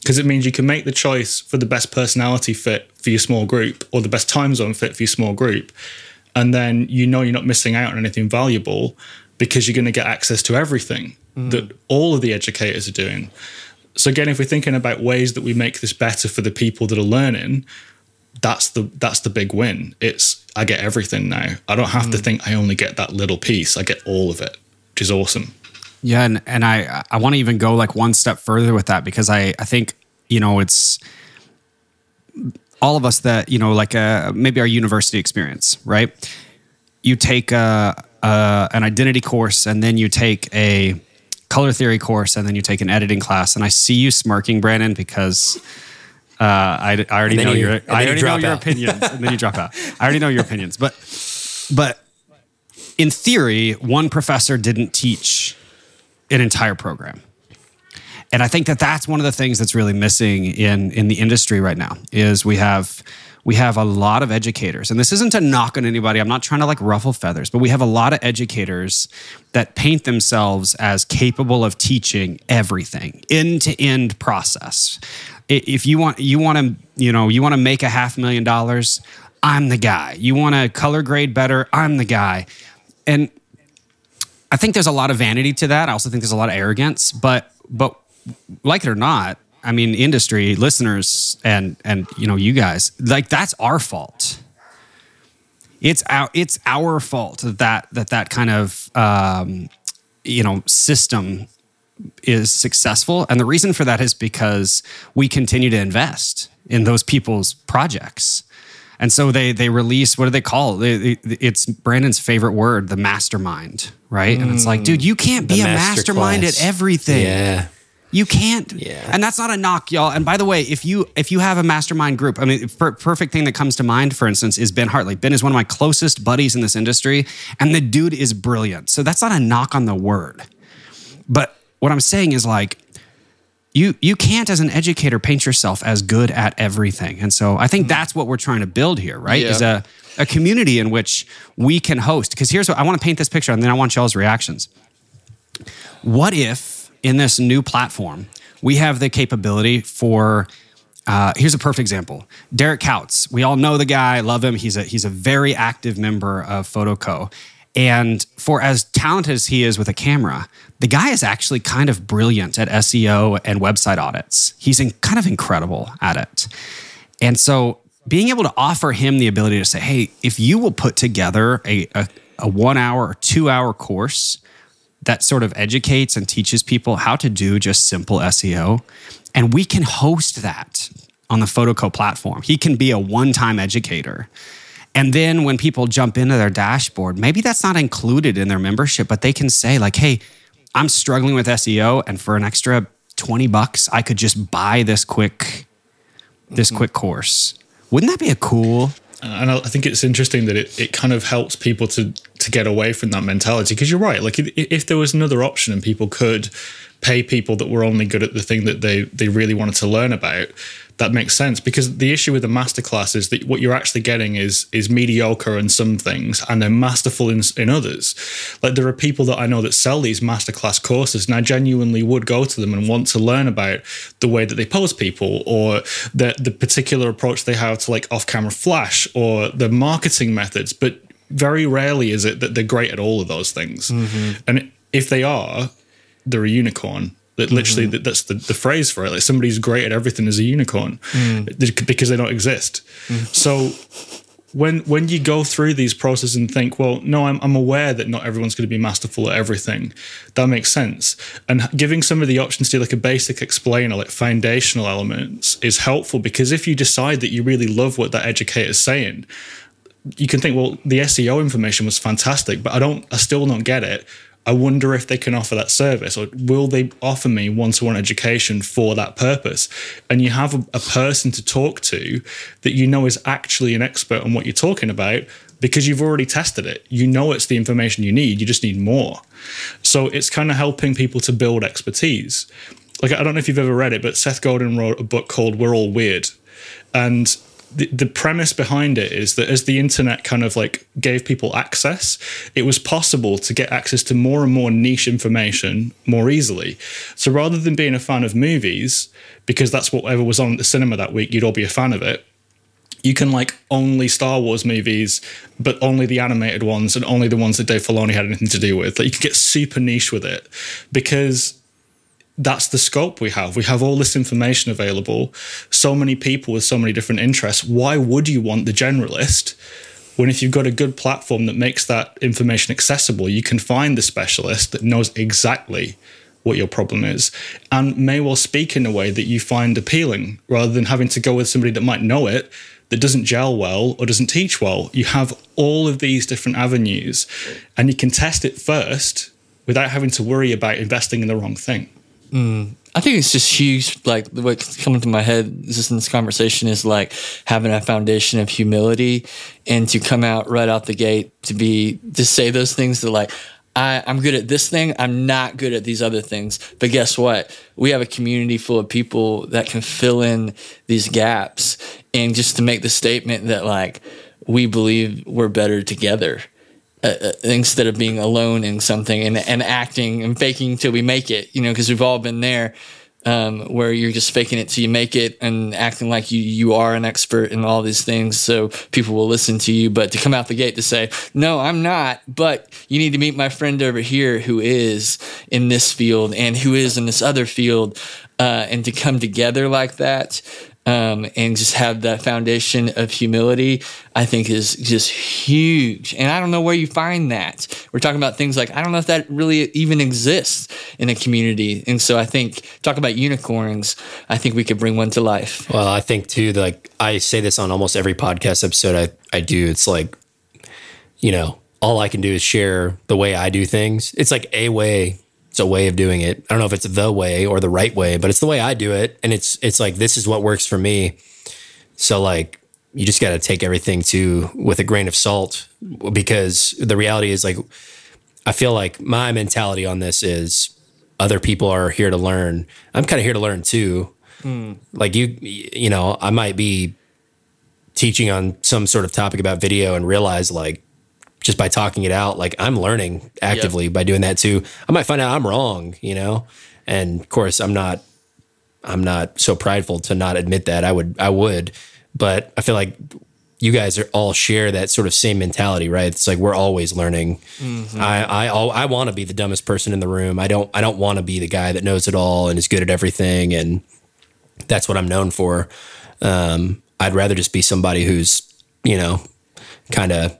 because it means you can make the choice for the best personality fit for your small group or the best time zone fit for your small group, and then you know you're not missing out on anything valuable because you're going to get access to everything mm. that all of the educators are doing. So again, if we're thinking about ways that we make this better for the people that are learning, that's the that's the big win. It's I get everything now. I don't have to mm. think I only get that little piece. I get all of it, which is awesome. Yeah, and and I I want to even go like one step further with that because I I think you know it's all of us that you know like uh, maybe our university experience, right? You take a, a an identity course and then you take a color theory course and then you take an editing class, and I see you smirking, Brandon, because. Uh, I, I already know you- your I you already know your out. opinions, and then you drop out. I already know your opinions, but but in theory, one professor didn't teach an entire program. And I think that that's one of the things that's really missing in in the industry right now is we have we have a lot of educators. And this isn't a knock on anybody. I'm not trying to like ruffle feathers but we have a lot of educators that paint themselves as capable of teaching everything end to end process if you want you want to you know you want to make a half million dollars i'm the guy. You want to color grade better i'm the guy. And i think there's a lot of vanity to that. I also think there's a lot of arrogance but but like it or not i mean industry listeners and and you know you guys like that's our fault it's our it's our fault that that that kind of um, you know system is successful and the reason for that is because we continue to invest in those people's projects and so they they release what do they call it? It's Brandon's favorite word, the mastermind, right? and it's like, dude, you can't be a master mastermind class. at everything. Yeah. You can't. Yeah. And that's not a knock, y'all. And by the way, if you if you have a mastermind group, I mean, per- perfect thing that comes to mind, for instance, is Ben Hartley. Ben is one of my closest buddies in this industry, and the dude is brilliant. So that's not a knock on the word. But what I'm saying is like, you you can't as an educator paint yourself as good at everything. And so I think mm. that's what we're trying to build here, right? Yeah. Is a a community in which we can host. Because here's what I want to paint this picture, and then I want y'all's reactions what if in this new platform we have the capability for uh, here's a perfect example. Derek couts we all know the guy love him. He's a he's a very active member of PhotoCo. And for as talented as he is with a camera the guy is actually kind of brilliant at seo and website audits. He's in, kind of incredible at it. And so being able to offer him the ability to say, hey, if you will put together a, a, a one hour or two hour course that sort of educates and teaches people how to do just simple SEO, and we can host that on the PhotoCo platform. He can be a one time educator. And then when people jump into their dashboard, maybe that's not included in their membership, but they can say, like, hey, I'm struggling with SEO, and for an extra 20 bucks, I could just buy this quick this mm-hmm. quick course. Wouldn't that be a cool? And I think it's interesting that it, it kind of helps people to to get away from that mentality because you're right. Like if, if there was another option and people could pay people that were only good at the thing that they they really wanted to learn about, that makes sense. Because the issue with the masterclass is that what you're actually getting is is mediocre in some things and they're masterful in in others. Like there are people that I know that sell these masterclass courses, and I genuinely would go to them and want to learn about the way that they pose people or the the particular approach they have to like off camera flash or the marketing methods, but very rarely is it that they're great at all of those things. Mm-hmm. And if they are, they're a unicorn. That literally mm-hmm. that, that's the, the phrase for it. Like somebody's great at everything as a unicorn mm. because they don't exist. Mm. So when when you go through these processes and think, well, no, I'm, I'm aware that not everyone's going to be masterful at everything. That makes sense. And giving some of the options to like a basic explainer, like foundational elements, is helpful because if you decide that you really love what that educator's saying, you can think, well, the SEO information was fantastic, but I don't, I still don't get it. I wonder if they can offer that service or will they offer me one to one education for that purpose? And you have a, a person to talk to that you know is actually an expert on what you're talking about because you've already tested it. You know it's the information you need, you just need more. So it's kind of helping people to build expertise. Like, I don't know if you've ever read it, but Seth Godin wrote a book called We're All Weird. And the, the premise behind it is that as the internet kind of like gave people access, it was possible to get access to more and more niche information more easily. So rather than being a fan of movies, because that's whatever was on at the cinema that week, you'd all be a fan of it. You can like only Star Wars movies, but only the animated ones and only the ones that Dave Filoni had anything to do with. Like you can get super niche with it because that's the scope we have. We have all this information available, so many people with so many different interests. Why would you want the generalist when if you've got a good platform that makes that information accessible, you can find the specialist that knows exactly what your problem is and may well speak in a way that you find appealing rather than having to go with somebody that might know it that doesn't gel well or doesn't teach well. You have all of these different avenues and you can test it first without having to worry about investing in the wrong thing. Mm. I think it's just huge. Like what's coming to my head just in this conversation is like having a foundation of humility and to come out right out the gate to be to say those things that like I, I'm good at this thing. I'm not good at these other things. But guess what? We have a community full of people that can fill in these gaps. And just to make the statement that, like, we believe we're better together. Uh, uh, instead of being alone in something and, and acting and faking till we make it, you know, because we've all been there um, where you're just faking it till you make it and acting like you you are an expert in all these things, so people will listen to you. But to come out the gate to say, "No, I'm not," but you need to meet my friend over here who is in this field and who is in this other field, uh, and to come together like that um, and just have that foundation of humility, I think is just huge. And I don't know where you find that. We're talking about things like, I don't know if that really even exists in a community. And so I think, talk about unicorns, I think we could bring one to life. Well, I think too, like I say this on almost every podcast episode I, I do. It's like, you know, all I can do is share the way I do things. It's like a way it's a way of doing it. I don't know if it's the way or the right way, but it's the way I do it. And it's it's like this is what works for me. So like you just got to take everything to with a grain of salt because the reality is like I feel like my mentality on this is other people are here to learn. I'm kind of here to learn too. Mm. Like you you know, I might be teaching on some sort of topic about video and realize like just by talking it out, like I'm learning actively yep. by doing that too. I might find out I'm wrong, you know? And of course I'm not I'm not so prideful to not admit that. I would I would, but I feel like you guys are all share that sort of same mentality, right? It's like we're always learning. Mm-hmm. I I I want to be the dumbest person in the room. I don't I don't want to be the guy that knows it all and is good at everything and that's what I'm known for. Um, I'd rather just be somebody who's, you know, kind of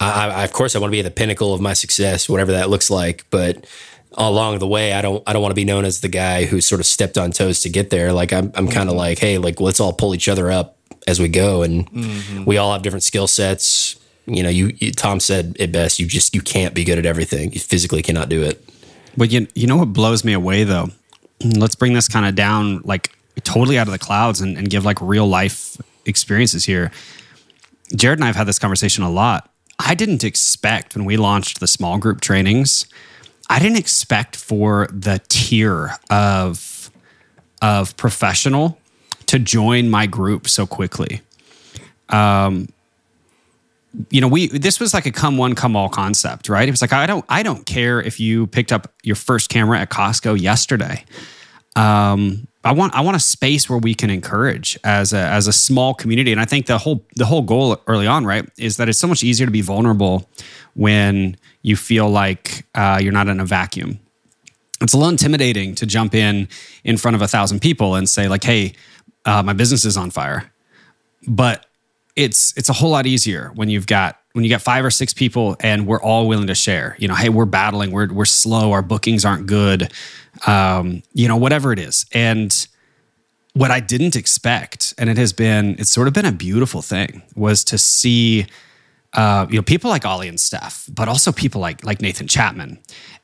I, I, of course I want to be at the pinnacle of my success, whatever that looks like. But along the way, I don't I don't want to be known as the guy who sort of stepped on toes to get there. Like I'm I'm kind of mm-hmm. like, hey, like let's all pull each other up as we go, and mm-hmm. we all have different skill sets. You know, you, you Tom said it best. You just you can't be good at everything. You physically cannot do it. But you you know what blows me away though. Let's bring this kind of down, like totally out of the clouds, and, and give like real life experiences here. Jared and I have had this conversation a lot I didn't expect when we launched the small group trainings, I didn't expect for the tier of of professional to join my group so quickly. Um, you know, we this was like a come one come all concept, right? It was like I don't I don't care if you picked up your first camera at Costco yesterday. Um, I want I want a space where we can encourage as a as a small community, and I think the whole the whole goal early on, right, is that it's so much easier to be vulnerable when you feel like uh, you're not in a vacuum. It's a little intimidating to jump in in front of a thousand people and say like, "Hey, uh, my business is on fire," but it's it's a whole lot easier when you've got when you got five or six people and we're all willing to share. You know, hey, we're battling, we're we're slow, our bookings aren't good um, you know, whatever it is. And what I didn't expect, and it has been, it's sort of been a beautiful thing, was to see, uh, you know, people like Ollie and Steph, but also people like like Nathan Chapman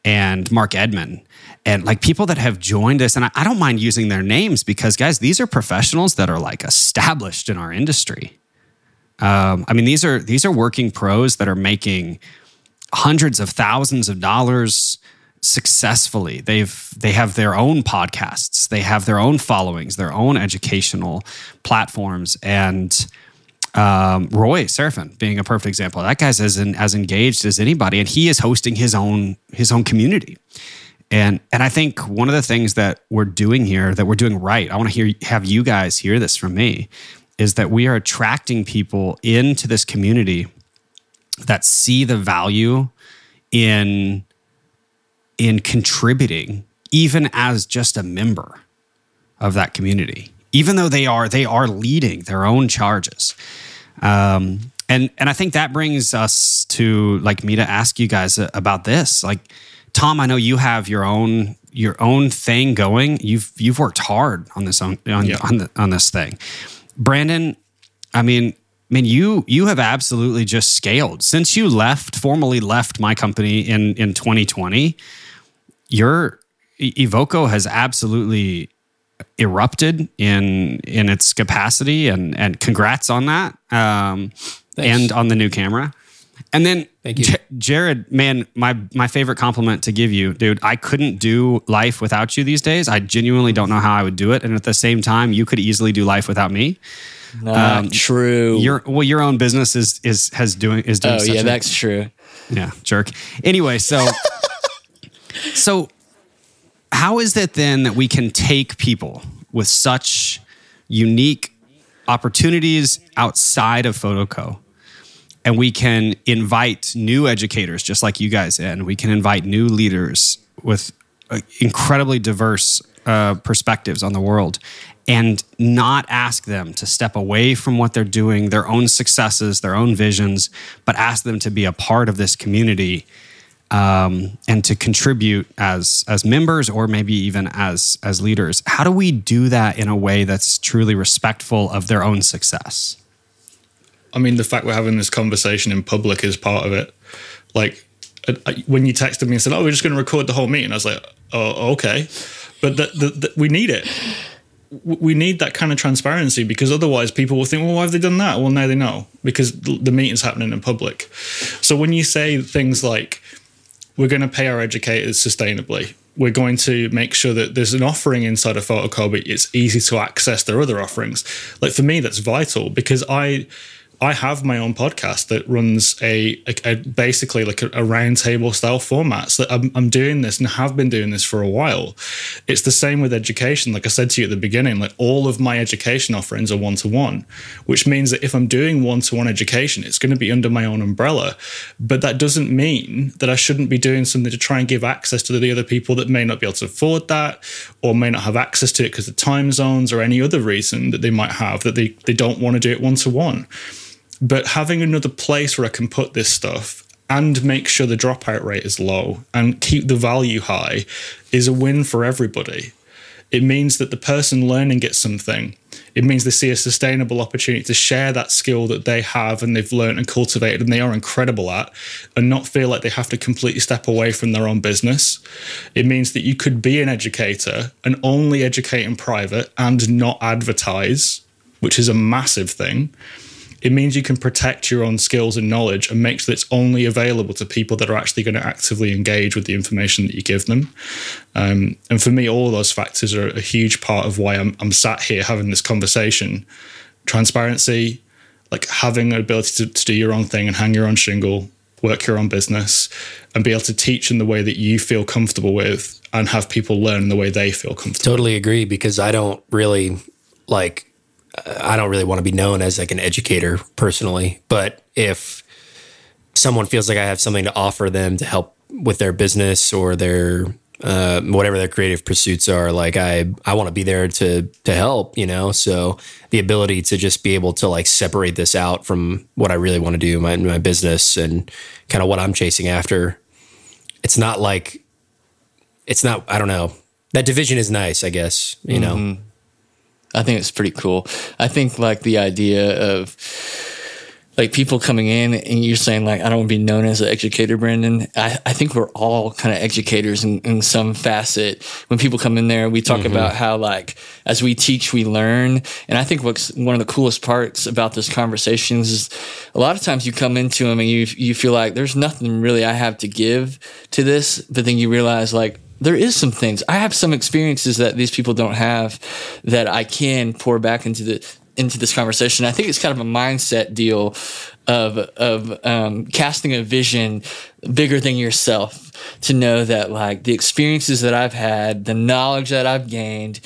and Mark edmond and like people that have joined us. And I, I don't mind using their names because, guys, these are professionals that are like established in our industry. Um, I mean, these are these are working pros that are making hundreds of thousands of dollars successfully. They've they have their own podcasts, they have their own followings, their own educational platforms, and um, Roy Seraphin being a perfect example. That guy's as in, as engaged as anybody, and he is hosting his own his own community. And and I think one of the things that we're doing here that we're doing right, I want to hear have you guys hear this from me, is that we are attracting people into this community that see the value in in contributing even as just a member of that community. Even though they are they are leading their own charges. Um, and and i think that brings us to like me to ask you guys about this. Like tom i know you have your own your own thing going. You've you've worked hard on this on on, yeah. on, the, on this thing brandon i mean I mean, you you have absolutely just scaled. Since you left, formally left my company in in 2020 your Evoco has absolutely erupted in in its capacity and and congrats on that um, and on the new camera And then Thank you. J- Jared, man, my my favorite compliment to give you, dude. I couldn't do life without you these days. I genuinely don't know how I would do it. And at the same time, you could easily do life without me. Not um, true. Your well, your own business is is has doing is doing. oh yeah, a- that's true. yeah, jerk. Anyway, so so how is it then that we can take people with such unique opportunities outside of PhotoCo and we can invite new educators just like you guys in. We can invite new leaders with uh, incredibly diverse uh, perspectives on the world and not ask them to step away from what they're doing, their own successes, their own visions, but ask them to be a part of this community um, and to contribute as as members or maybe even as as leaders. How do we do that in a way that's truly respectful of their own success? I mean, the fact we're having this conversation in public is part of it. Like when you texted me and said, "Oh, we're just going to record the whole meeting," I was like, "Oh, okay," but the, the, the, we need it. We need that kind of transparency because otherwise, people will think, "Well, why have they done that?" Well, now they know because the the meeting's happening in public. So when you say things like, "We're going to pay our educators sustainably," we're going to make sure that there's an offering inside of Photocopy. It's easy to access their other offerings. Like for me, that's vital because I I have my own podcast that runs a, a, a basically like a, a roundtable style format. So I'm, I'm doing this and have been doing this for a while. It's the same with education. Like I said to you at the beginning, like all of my education offerings are one to one, which means that if I'm doing one to one education, it's going to be under my own umbrella. But that doesn't mean that I shouldn't be doing something to try and give access to the other people that may not be able to afford that or may not have access to it because of time zones or any other reason that they might have that they, they don't want to do it one to one but having another place where I can put this stuff and make sure the dropout rate is low and keep the value high is a win for everybody. It means that the person learning gets something. It means they see a sustainable opportunity to share that skill that they have and they've learned and cultivated and they are incredible at and not feel like they have to completely step away from their own business. It means that you could be an educator and only educate in private and not advertise, which is a massive thing it means you can protect your own skills and knowledge and make sure that it's only available to people that are actually going to actively engage with the information that you give them. Um, and for me, all those factors are a huge part of why I'm, I'm sat here having this conversation. Transparency, like having an ability to, to do your own thing and hang your own shingle, work your own business, and be able to teach in the way that you feel comfortable with and have people learn in the way they feel comfortable. Totally agree because I don't really like I don't really want to be known as like an educator personally, but if someone feels like I have something to offer them to help with their business or their uh, whatever their creative pursuits are, like I I want to be there to to help, you know. So the ability to just be able to like separate this out from what I really want to do, my my business and kind of what I'm chasing after. It's not like it's not. I don't know. That division is nice, I guess. You know. I think it's pretty cool. I think like the idea of like people coming in and you're saying like I don't want to be known as an educator, Brandon. I, I think we're all kind of educators in, in some facet. When people come in there, we talk mm-hmm. about how like as we teach, we learn. And I think what's one of the coolest parts about this conversations is a lot of times you come into them and you you feel like there's nothing really I have to give to this, but then you realize like there is some things. I have some experiences that these people don't have that I can pour back into the into this conversation. I think it's kind of a mindset deal of of um, casting a vision bigger than yourself to know that like the experiences that I've had, the knowledge that I've gained.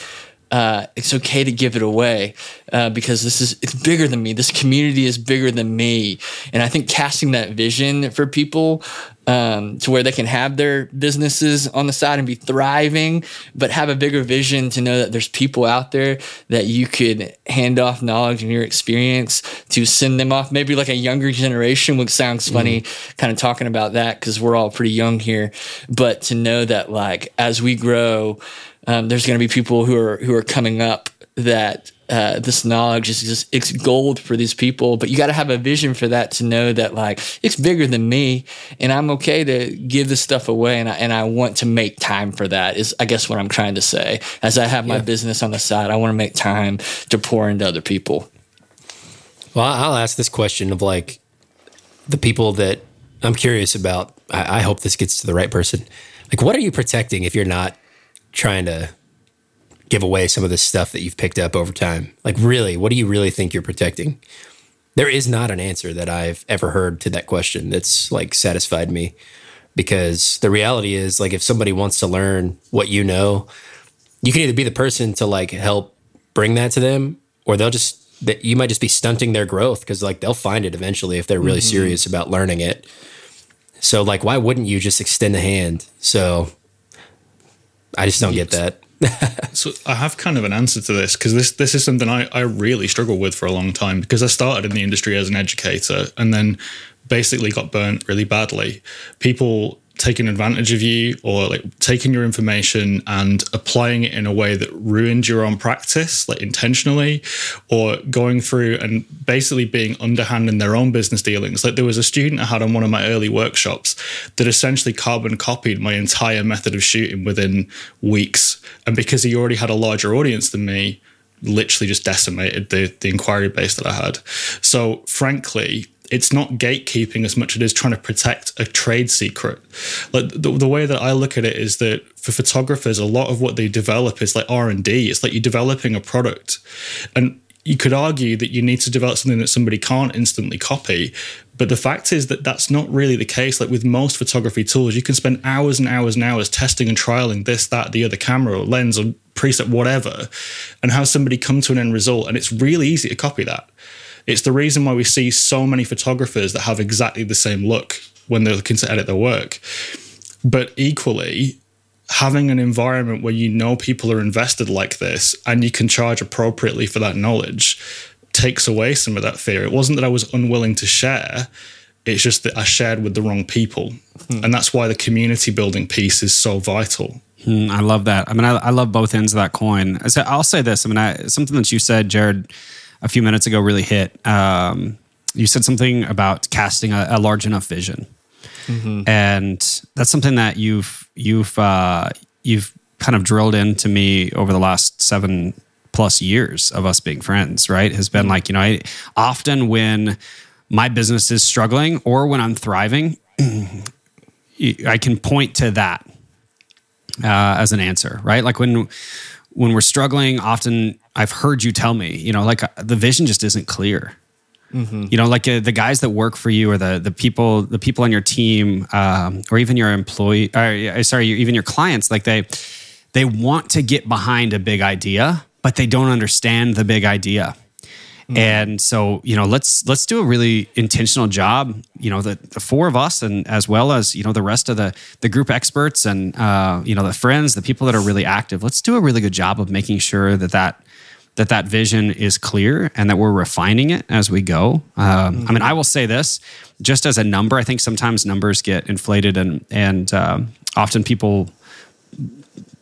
Uh, it's okay to give it away uh, because this is it's bigger than me. This community is bigger than me, and I think casting that vision for people um, to where they can have their businesses on the side and be thriving, but have a bigger vision to know that there's people out there that you could hand off knowledge and your experience to send them off. Maybe like a younger generation, which sounds funny, kind of talking about that because we're all pretty young here. But to know that like as we grow, um, there's going to be people who are who are coming up that uh, this knowledge is just it's gold for these people but you got to have a vision for that to know that like it's bigger than me and i'm okay to give this stuff away and i, and I want to make time for that is i guess what i'm trying to say as i have my business on the side i want to make time to pour into other people Well, I'll ask this question of like, the people that I'm curious about. I, I hope this gets to the right person. Like, what are you protecting if you're not trying to give away some of the stuff that you've picked up over time? Like, really, what do you really think you're protecting? There is not an answer that I've ever heard to that question that's like satisfied me because the reality is like if somebody wants to learn what you know, you can either be the person to like help bring that to them or they'll just that you might just be stunting their growth because like they'll find it eventually if they're really mm-hmm. serious about learning it. So like why wouldn't you just extend a hand? So I just don't get that. so I have kind of an answer to this because this this is something I, I really struggled with for a long time because I started in the industry as an educator and then basically got burnt really badly. People taking advantage of you or like taking your information and applying it in a way that ruined your own practice, like intentionally, or going through and basically being underhand in their own business dealings. Like there was a student I had on one of my early workshops that essentially carbon copied my entire method of shooting within weeks. And because he already had a larger audience than me, literally just decimated the the inquiry base that I had. So frankly, it's not gatekeeping as much as it is trying to protect a trade secret. Like the, the way that I look at it is that for photographers, a lot of what they develop is like R and D. It's like you're developing a product, and you could argue that you need to develop something that somebody can't instantly copy. But the fact is that that's not really the case. Like with most photography tools, you can spend hours and hours and hours testing and trialing this, that, the other camera or lens or preset, whatever, and have somebody come to an end result. And it's really easy to copy that. It's the reason why we see so many photographers that have exactly the same look when they're looking to edit their work. But equally, having an environment where you know people are invested like this and you can charge appropriately for that knowledge takes away some of that fear. It wasn't that I was unwilling to share, it's just that I shared with the wrong people. Hmm. And that's why the community building piece is so vital. Hmm, I love that. I mean, I, I, love both ends of that coin. So I'll say this. I mean, I, something that you said, Jared, a few minutes ago really hit. Um, you said something about casting a, a large enough vision, mm-hmm. and that's something that you've you've uh, you've kind of drilled into me over the last seven plus years of us being friends. Right, has been mm-hmm. like you know, I often when my business is struggling or when I'm thriving, I can point to that uh, as an answer. Right, like when when we're struggling, often I've heard you tell me, you know, like uh, the vision just isn't clear. Mm-hmm. You know, like uh, the guys that work for you, or the the people, the people on your team, um, or even your employee, or, sorry, even your clients, like they they want to get behind a big idea, but they don't understand the big idea. Mm-hmm. And so, you know, let's let's do a really intentional job. You know, the, the four of us, and as well as you know the rest of the the group experts, and uh, you know the friends, the people that are really active. Let's do a really good job of making sure that that that that vision is clear and that we're refining it as we go. Um. I mean, I will say this, just as a number. I think sometimes numbers get inflated, and and uh, often people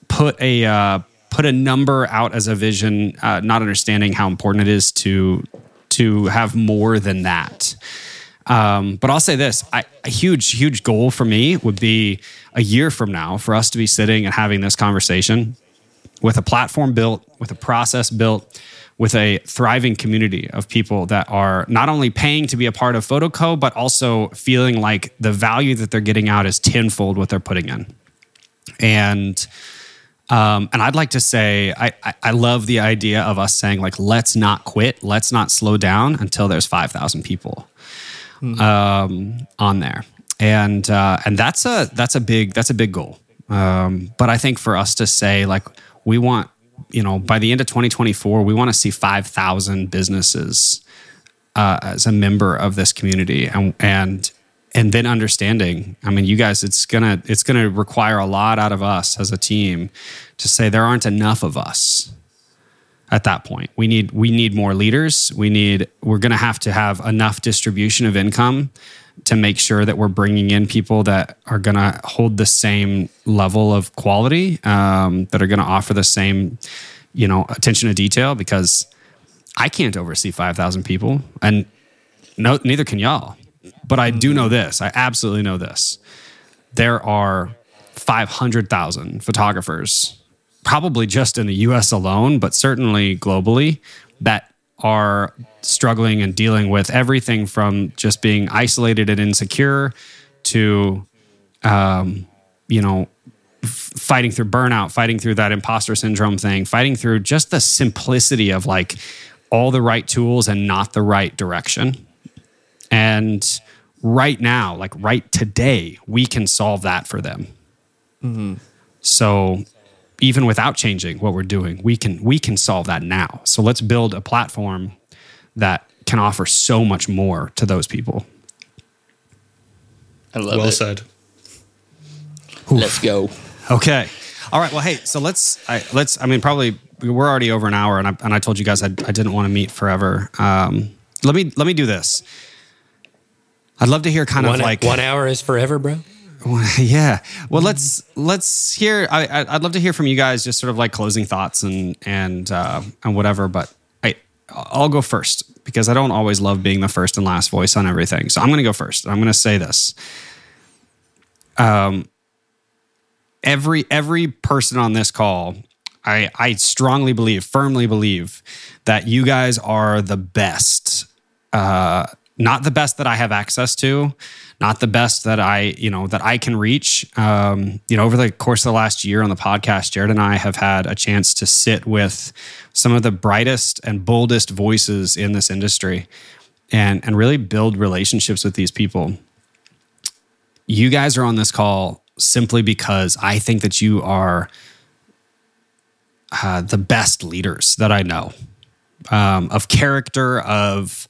put a uh, put a number out as a vision, uh, not understanding how important it is to to have more than that. Um, but I'll say this: I, a huge, huge goal for me would be a year from now for us to be sitting and having this conversation with a platform built, with a process built, with a thriving community of people that are not only paying to be a part of PhotoCo, but also feeling like the value that they're getting out is tenfold what they're putting in. And um, and I'd like to say, I, I, I, love the idea of us saying, like, let's not quit, let's not slow down until there's 5,000 people mm-hmm. um, on there. And uh, and that's a that's a big that's a big goal. Um, but I think for us to say like we want you know by the end of 2024 we want to see 5000 businesses uh, as a member of this community and and and then understanding i mean you guys it's gonna it's gonna require a lot out of us as a team to say there aren't enough of us at that point. We need we need more leaders. We need we're gonna have to have enough distribution of income to make sure that we're bringing in people that are going to hold the same level of quality um, that are going to offer the same you know attention to detail because i can't oversee 5000 people and no neither can y'all but I do know this. I absolutely know this. There are 500,000 photographers, probably just in the US alone, but certainly globally, that are struggling and dealing with everything from just being isolated and insecure to, um, you know, fighting through burnout, fighting through that imposter syndrome thing, fighting through just the simplicity of like all the right tools and not the right direction. And right now, like right today, we can solve that for them. So even without changing what we're doing, we can we can solve that now. So let's build a platform that can offer so much more to those people. I love well it. said. Let's go. Okay. All right. Well, hey, so let's I, let's. I mean, probably we're already over an hour, and I and I told you guys I, I didn't want to meet forever. Um, let me let me do this. I'd love to hear kind One, of like one hour is forever, bro. yeah. Well, let's let's hear. I, I I'd love to hear from you guys, just sort of like closing thoughts and and uh, and whatever. But I I'll go first because I don't always love being the first and last voice on everything. So I'm going to go first. I'm going to say this. Um, every every person on this call, I I strongly believe, firmly believe that you guys are the best uh, not the best that I have access to, not the best that I, you know, that I can reach. Um, you know, over the course of the last year on the podcast, Jared and I have had a chance to sit with some of the brightest and boldest voices in this industry and and really build relationships with these people. You guys are on this call simply because I think that you are uh, the best leaders that I know um, of character, of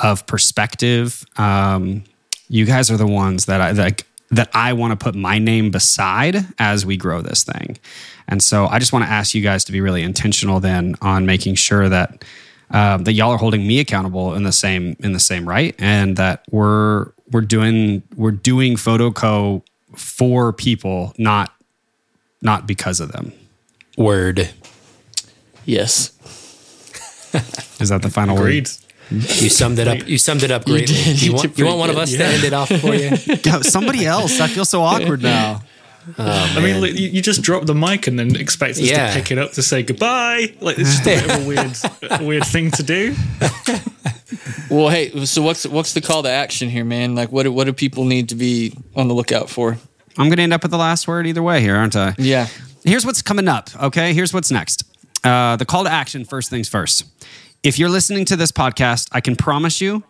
of perspective. Um, you guys are the ones that I that, that I want to put my name beside as we grow this thing. And so I just want to ask you guys to be really intentional then on making sure that um, that y'all are holding me accountable in the same in the same right, and that we're we're doing we're doing PhotoCo for people, not not because of them. Word. Yes. Is that the final word? Agreed. You summed it up. You summed it up You did. You, You want, you want one of us good, to yeah. end it off for you? Go- Somebody else. I feel so awkward now. I mean, like, you, you just drop the mic and then expect us Yeah. to pick it up to say goodbye. Like it's just a bit of a weird, weird thing to do. Well, hey, so what's what's the call to action here, man? Like, what do, what do people need to be on the lookout for? I'm going to end up with the last word either way here, aren't I? Yeah. Here's what's coming up. Okay. Here's what's next. Uh, the call to action, first things first. If you're listening to this podcast, I can promise you,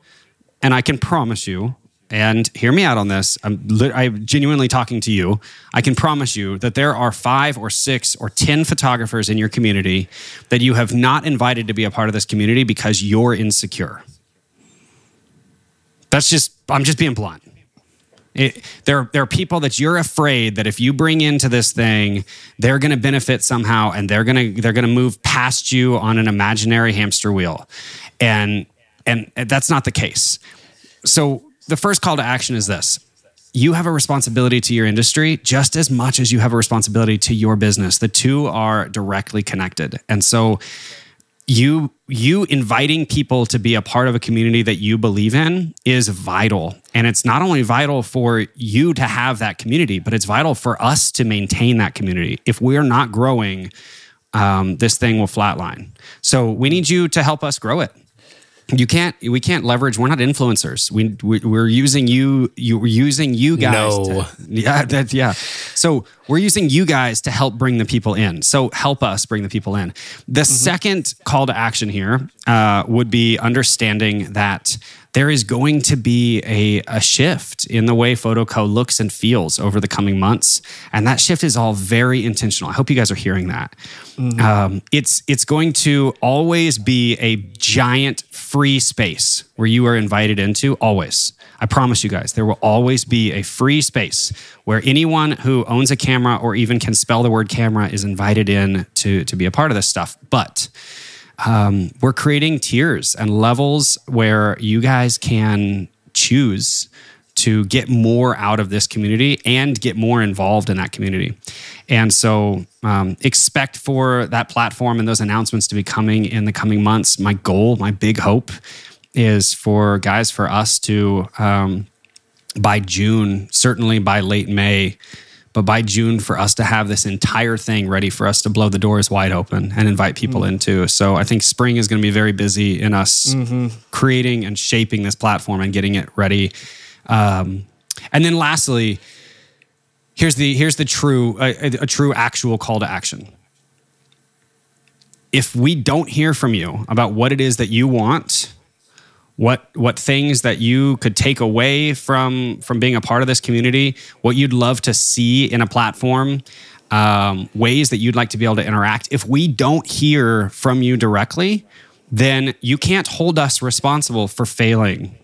and I can promise you, and hear me out on this. I'm, lit- I'm genuinely talking to you. I can promise you that there are five or six or 10 photographers in your community that you have not invited to be a part of this community because you're insecure. That's just, I'm just being blunt. It, there, there are people that you're afraid that if you bring into this thing, they're going to benefit somehow, and they're going to they're going to move past you on an imaginary hamster wheel, and and that's not the case. So the first call to action is this: you have a responsibility to your industry just as much as you have a responsibility to your business. The two are directly connected, and so you you inviting people to be a part of a community that you believe in is vital. And it's not only vital for you to have that community but it's vital for us to maintain that community. If we're not growing um, this thing will flatline. So we need you to help us grow it you can't we can't leverage we're not influencers. We, we we're using you you we're using you guys No. to- yeah that yeah. So we're using you guys to help bring the people in. So help us bring the people in. The second call to action here uh, would be understanding that there is going to be a, a shift in the way PhotoCo looks and feels over the coming months. And that shift is all very intentional. I hope you guys are hearing that. Um, it's it's going to always be a giant free space where you are invited into always. I promise you guys there will always be a free space where anyone who owns a camera or even can spell the word camera is invited in to to be a part of this stuff. But um, we're creating tiers and levels where you guys can choose to get more out of this community and get more involved in that community. And so um, expect for that platform and those announcements to be coming in the coming months. My goal, my big hope is for guys, for us to, um, by June, certainly by late May, but by June, for us to have this entire thing ready for us to blow the doors wide open and invite people Mm. into. So I think spring is going to be very busy in us Mm-hmm. creating and shaping this platform and getting it ready. Um, and then lastly, here's the here's the true a- a true actual call to action. If we don't hear from you about what it is that you want, what what things that you could take away from from being a part of this community, what you'd love to see in a platform, um, ways that you'd like to be able to interact. If we don't hear from you directly, then you can't hold us responsible for failing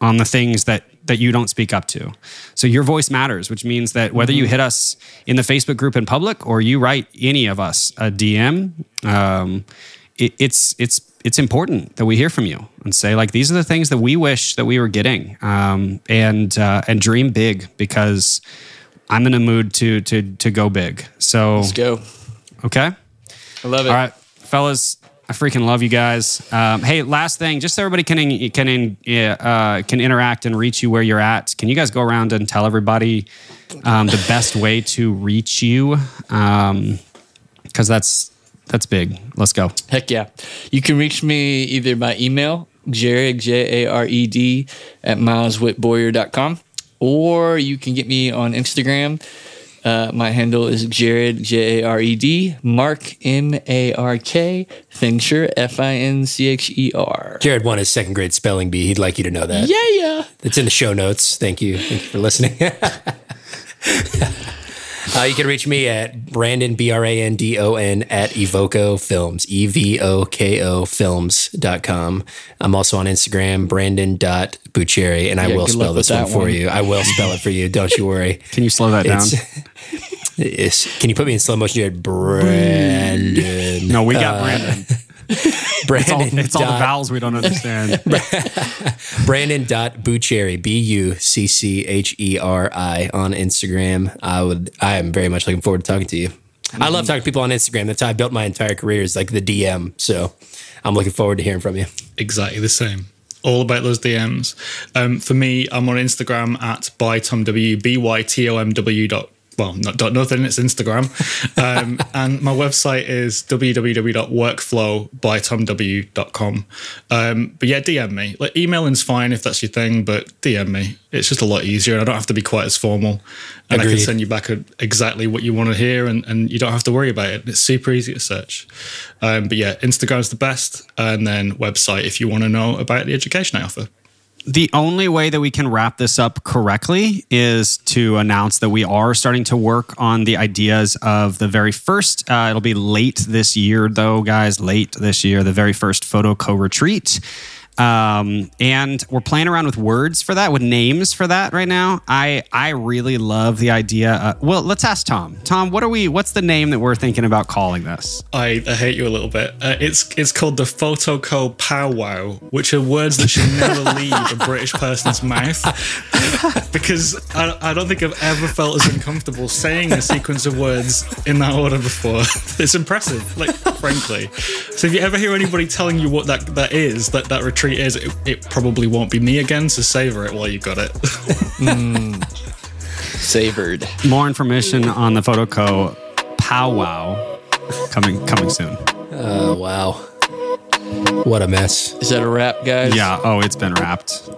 on the things that that you don't speak up to. So your voice matters, which means that whether you hit us in the Facebook group in public or you write any of us a DM, um, it, it's it's it's important that we hear from you and say like these are the things that we wish that we were getting, um, and uh, and dream big because I'm in a mood to to to go big. So Let's go. okay. I love it. All right, fellas, I freaking love you guys. Um, hey, last thing, just so everybody can in, can in, uh, can interact and reach you where you're at. Can you guys go around and tell everybody um, the best way to reach you? Because that's that's big. Let's go. Heck yeah. You can reach me either by email, Jared, J A R E D, at mileswittboyer.com, or you can get me on Instagram. Uh, my handle is Jared, J A R E D, Mark, M A R K, Fincher, F I N C H E R. Jared won his second grade spelling bee. He'd like you to know that. Yeah, yeah. It's in the show notes. Thank you. Thank you for listening. Uh, you can reach me at Brandon, B R A N D O N, at Evoko Films, E V O K O Films.com. I'm also on Instagram, Brandon.Buccheri, and I Yeah, will spell this one for one. you. I will spell it for you. Don't you worry. Can you slow that down? It's, can you put me in slow motion, Jared? Brandon. no, we got Brandon. It's all, Brandon. it's all the vowels we don't understand. Brandon.Buccheri, B U C C H E R I on Instagram. I would I am very much looking forward to talking to you. I love talking to people on Instagram. That's how I built my entire career is like the DM. So I'm looking forward to hearing from you. exactly the same. All about those DMs. Um, for me, I'm on Instagram at bytomw, B Y T O M W dot. Well, not dot nothing. It's Instagram, um, and my website is www.workflowbytomw.com. Um, but yeah, DM me. Like emailing's fine if that's your thing, but DM me. It's just a lot easier, and I don't have to be quite as formal. And I can send you back a, exactly what you want to hear, and, and you don't have to worry about it. It's super easy to search. Um, but yeah, Instagram's the best, and then website if you want to know about the education I offer. The only way that we can wrap this up correctly is to announce that we are starting to work on the ideas of the very first uh, it'll be late this year though guys late this year the very first PhotoCo retreat um, and we're playing around with words for that with names for that right now i i really love the idea uh, well let's ask tom tom what are we what's the name that we're thinking about calling this I, I hate you a little bit. Uh, it's it's called the PhotoCo powwow, which are words that should never leave a British person's mouth. because I, I don't think I've ever felt as uncomfortable saying a sequence of words in that order before. it's impressive, like frankly. So if you ever hear anybody telling you what that, that is, that that retreat is, it, it probably won't be me again. So savor it while you got it. Savored. more information on the PhotoCo powwow coming coming soon Oh wow. What a mess. Is that a wrap, guys? yeah oh it's been wrapped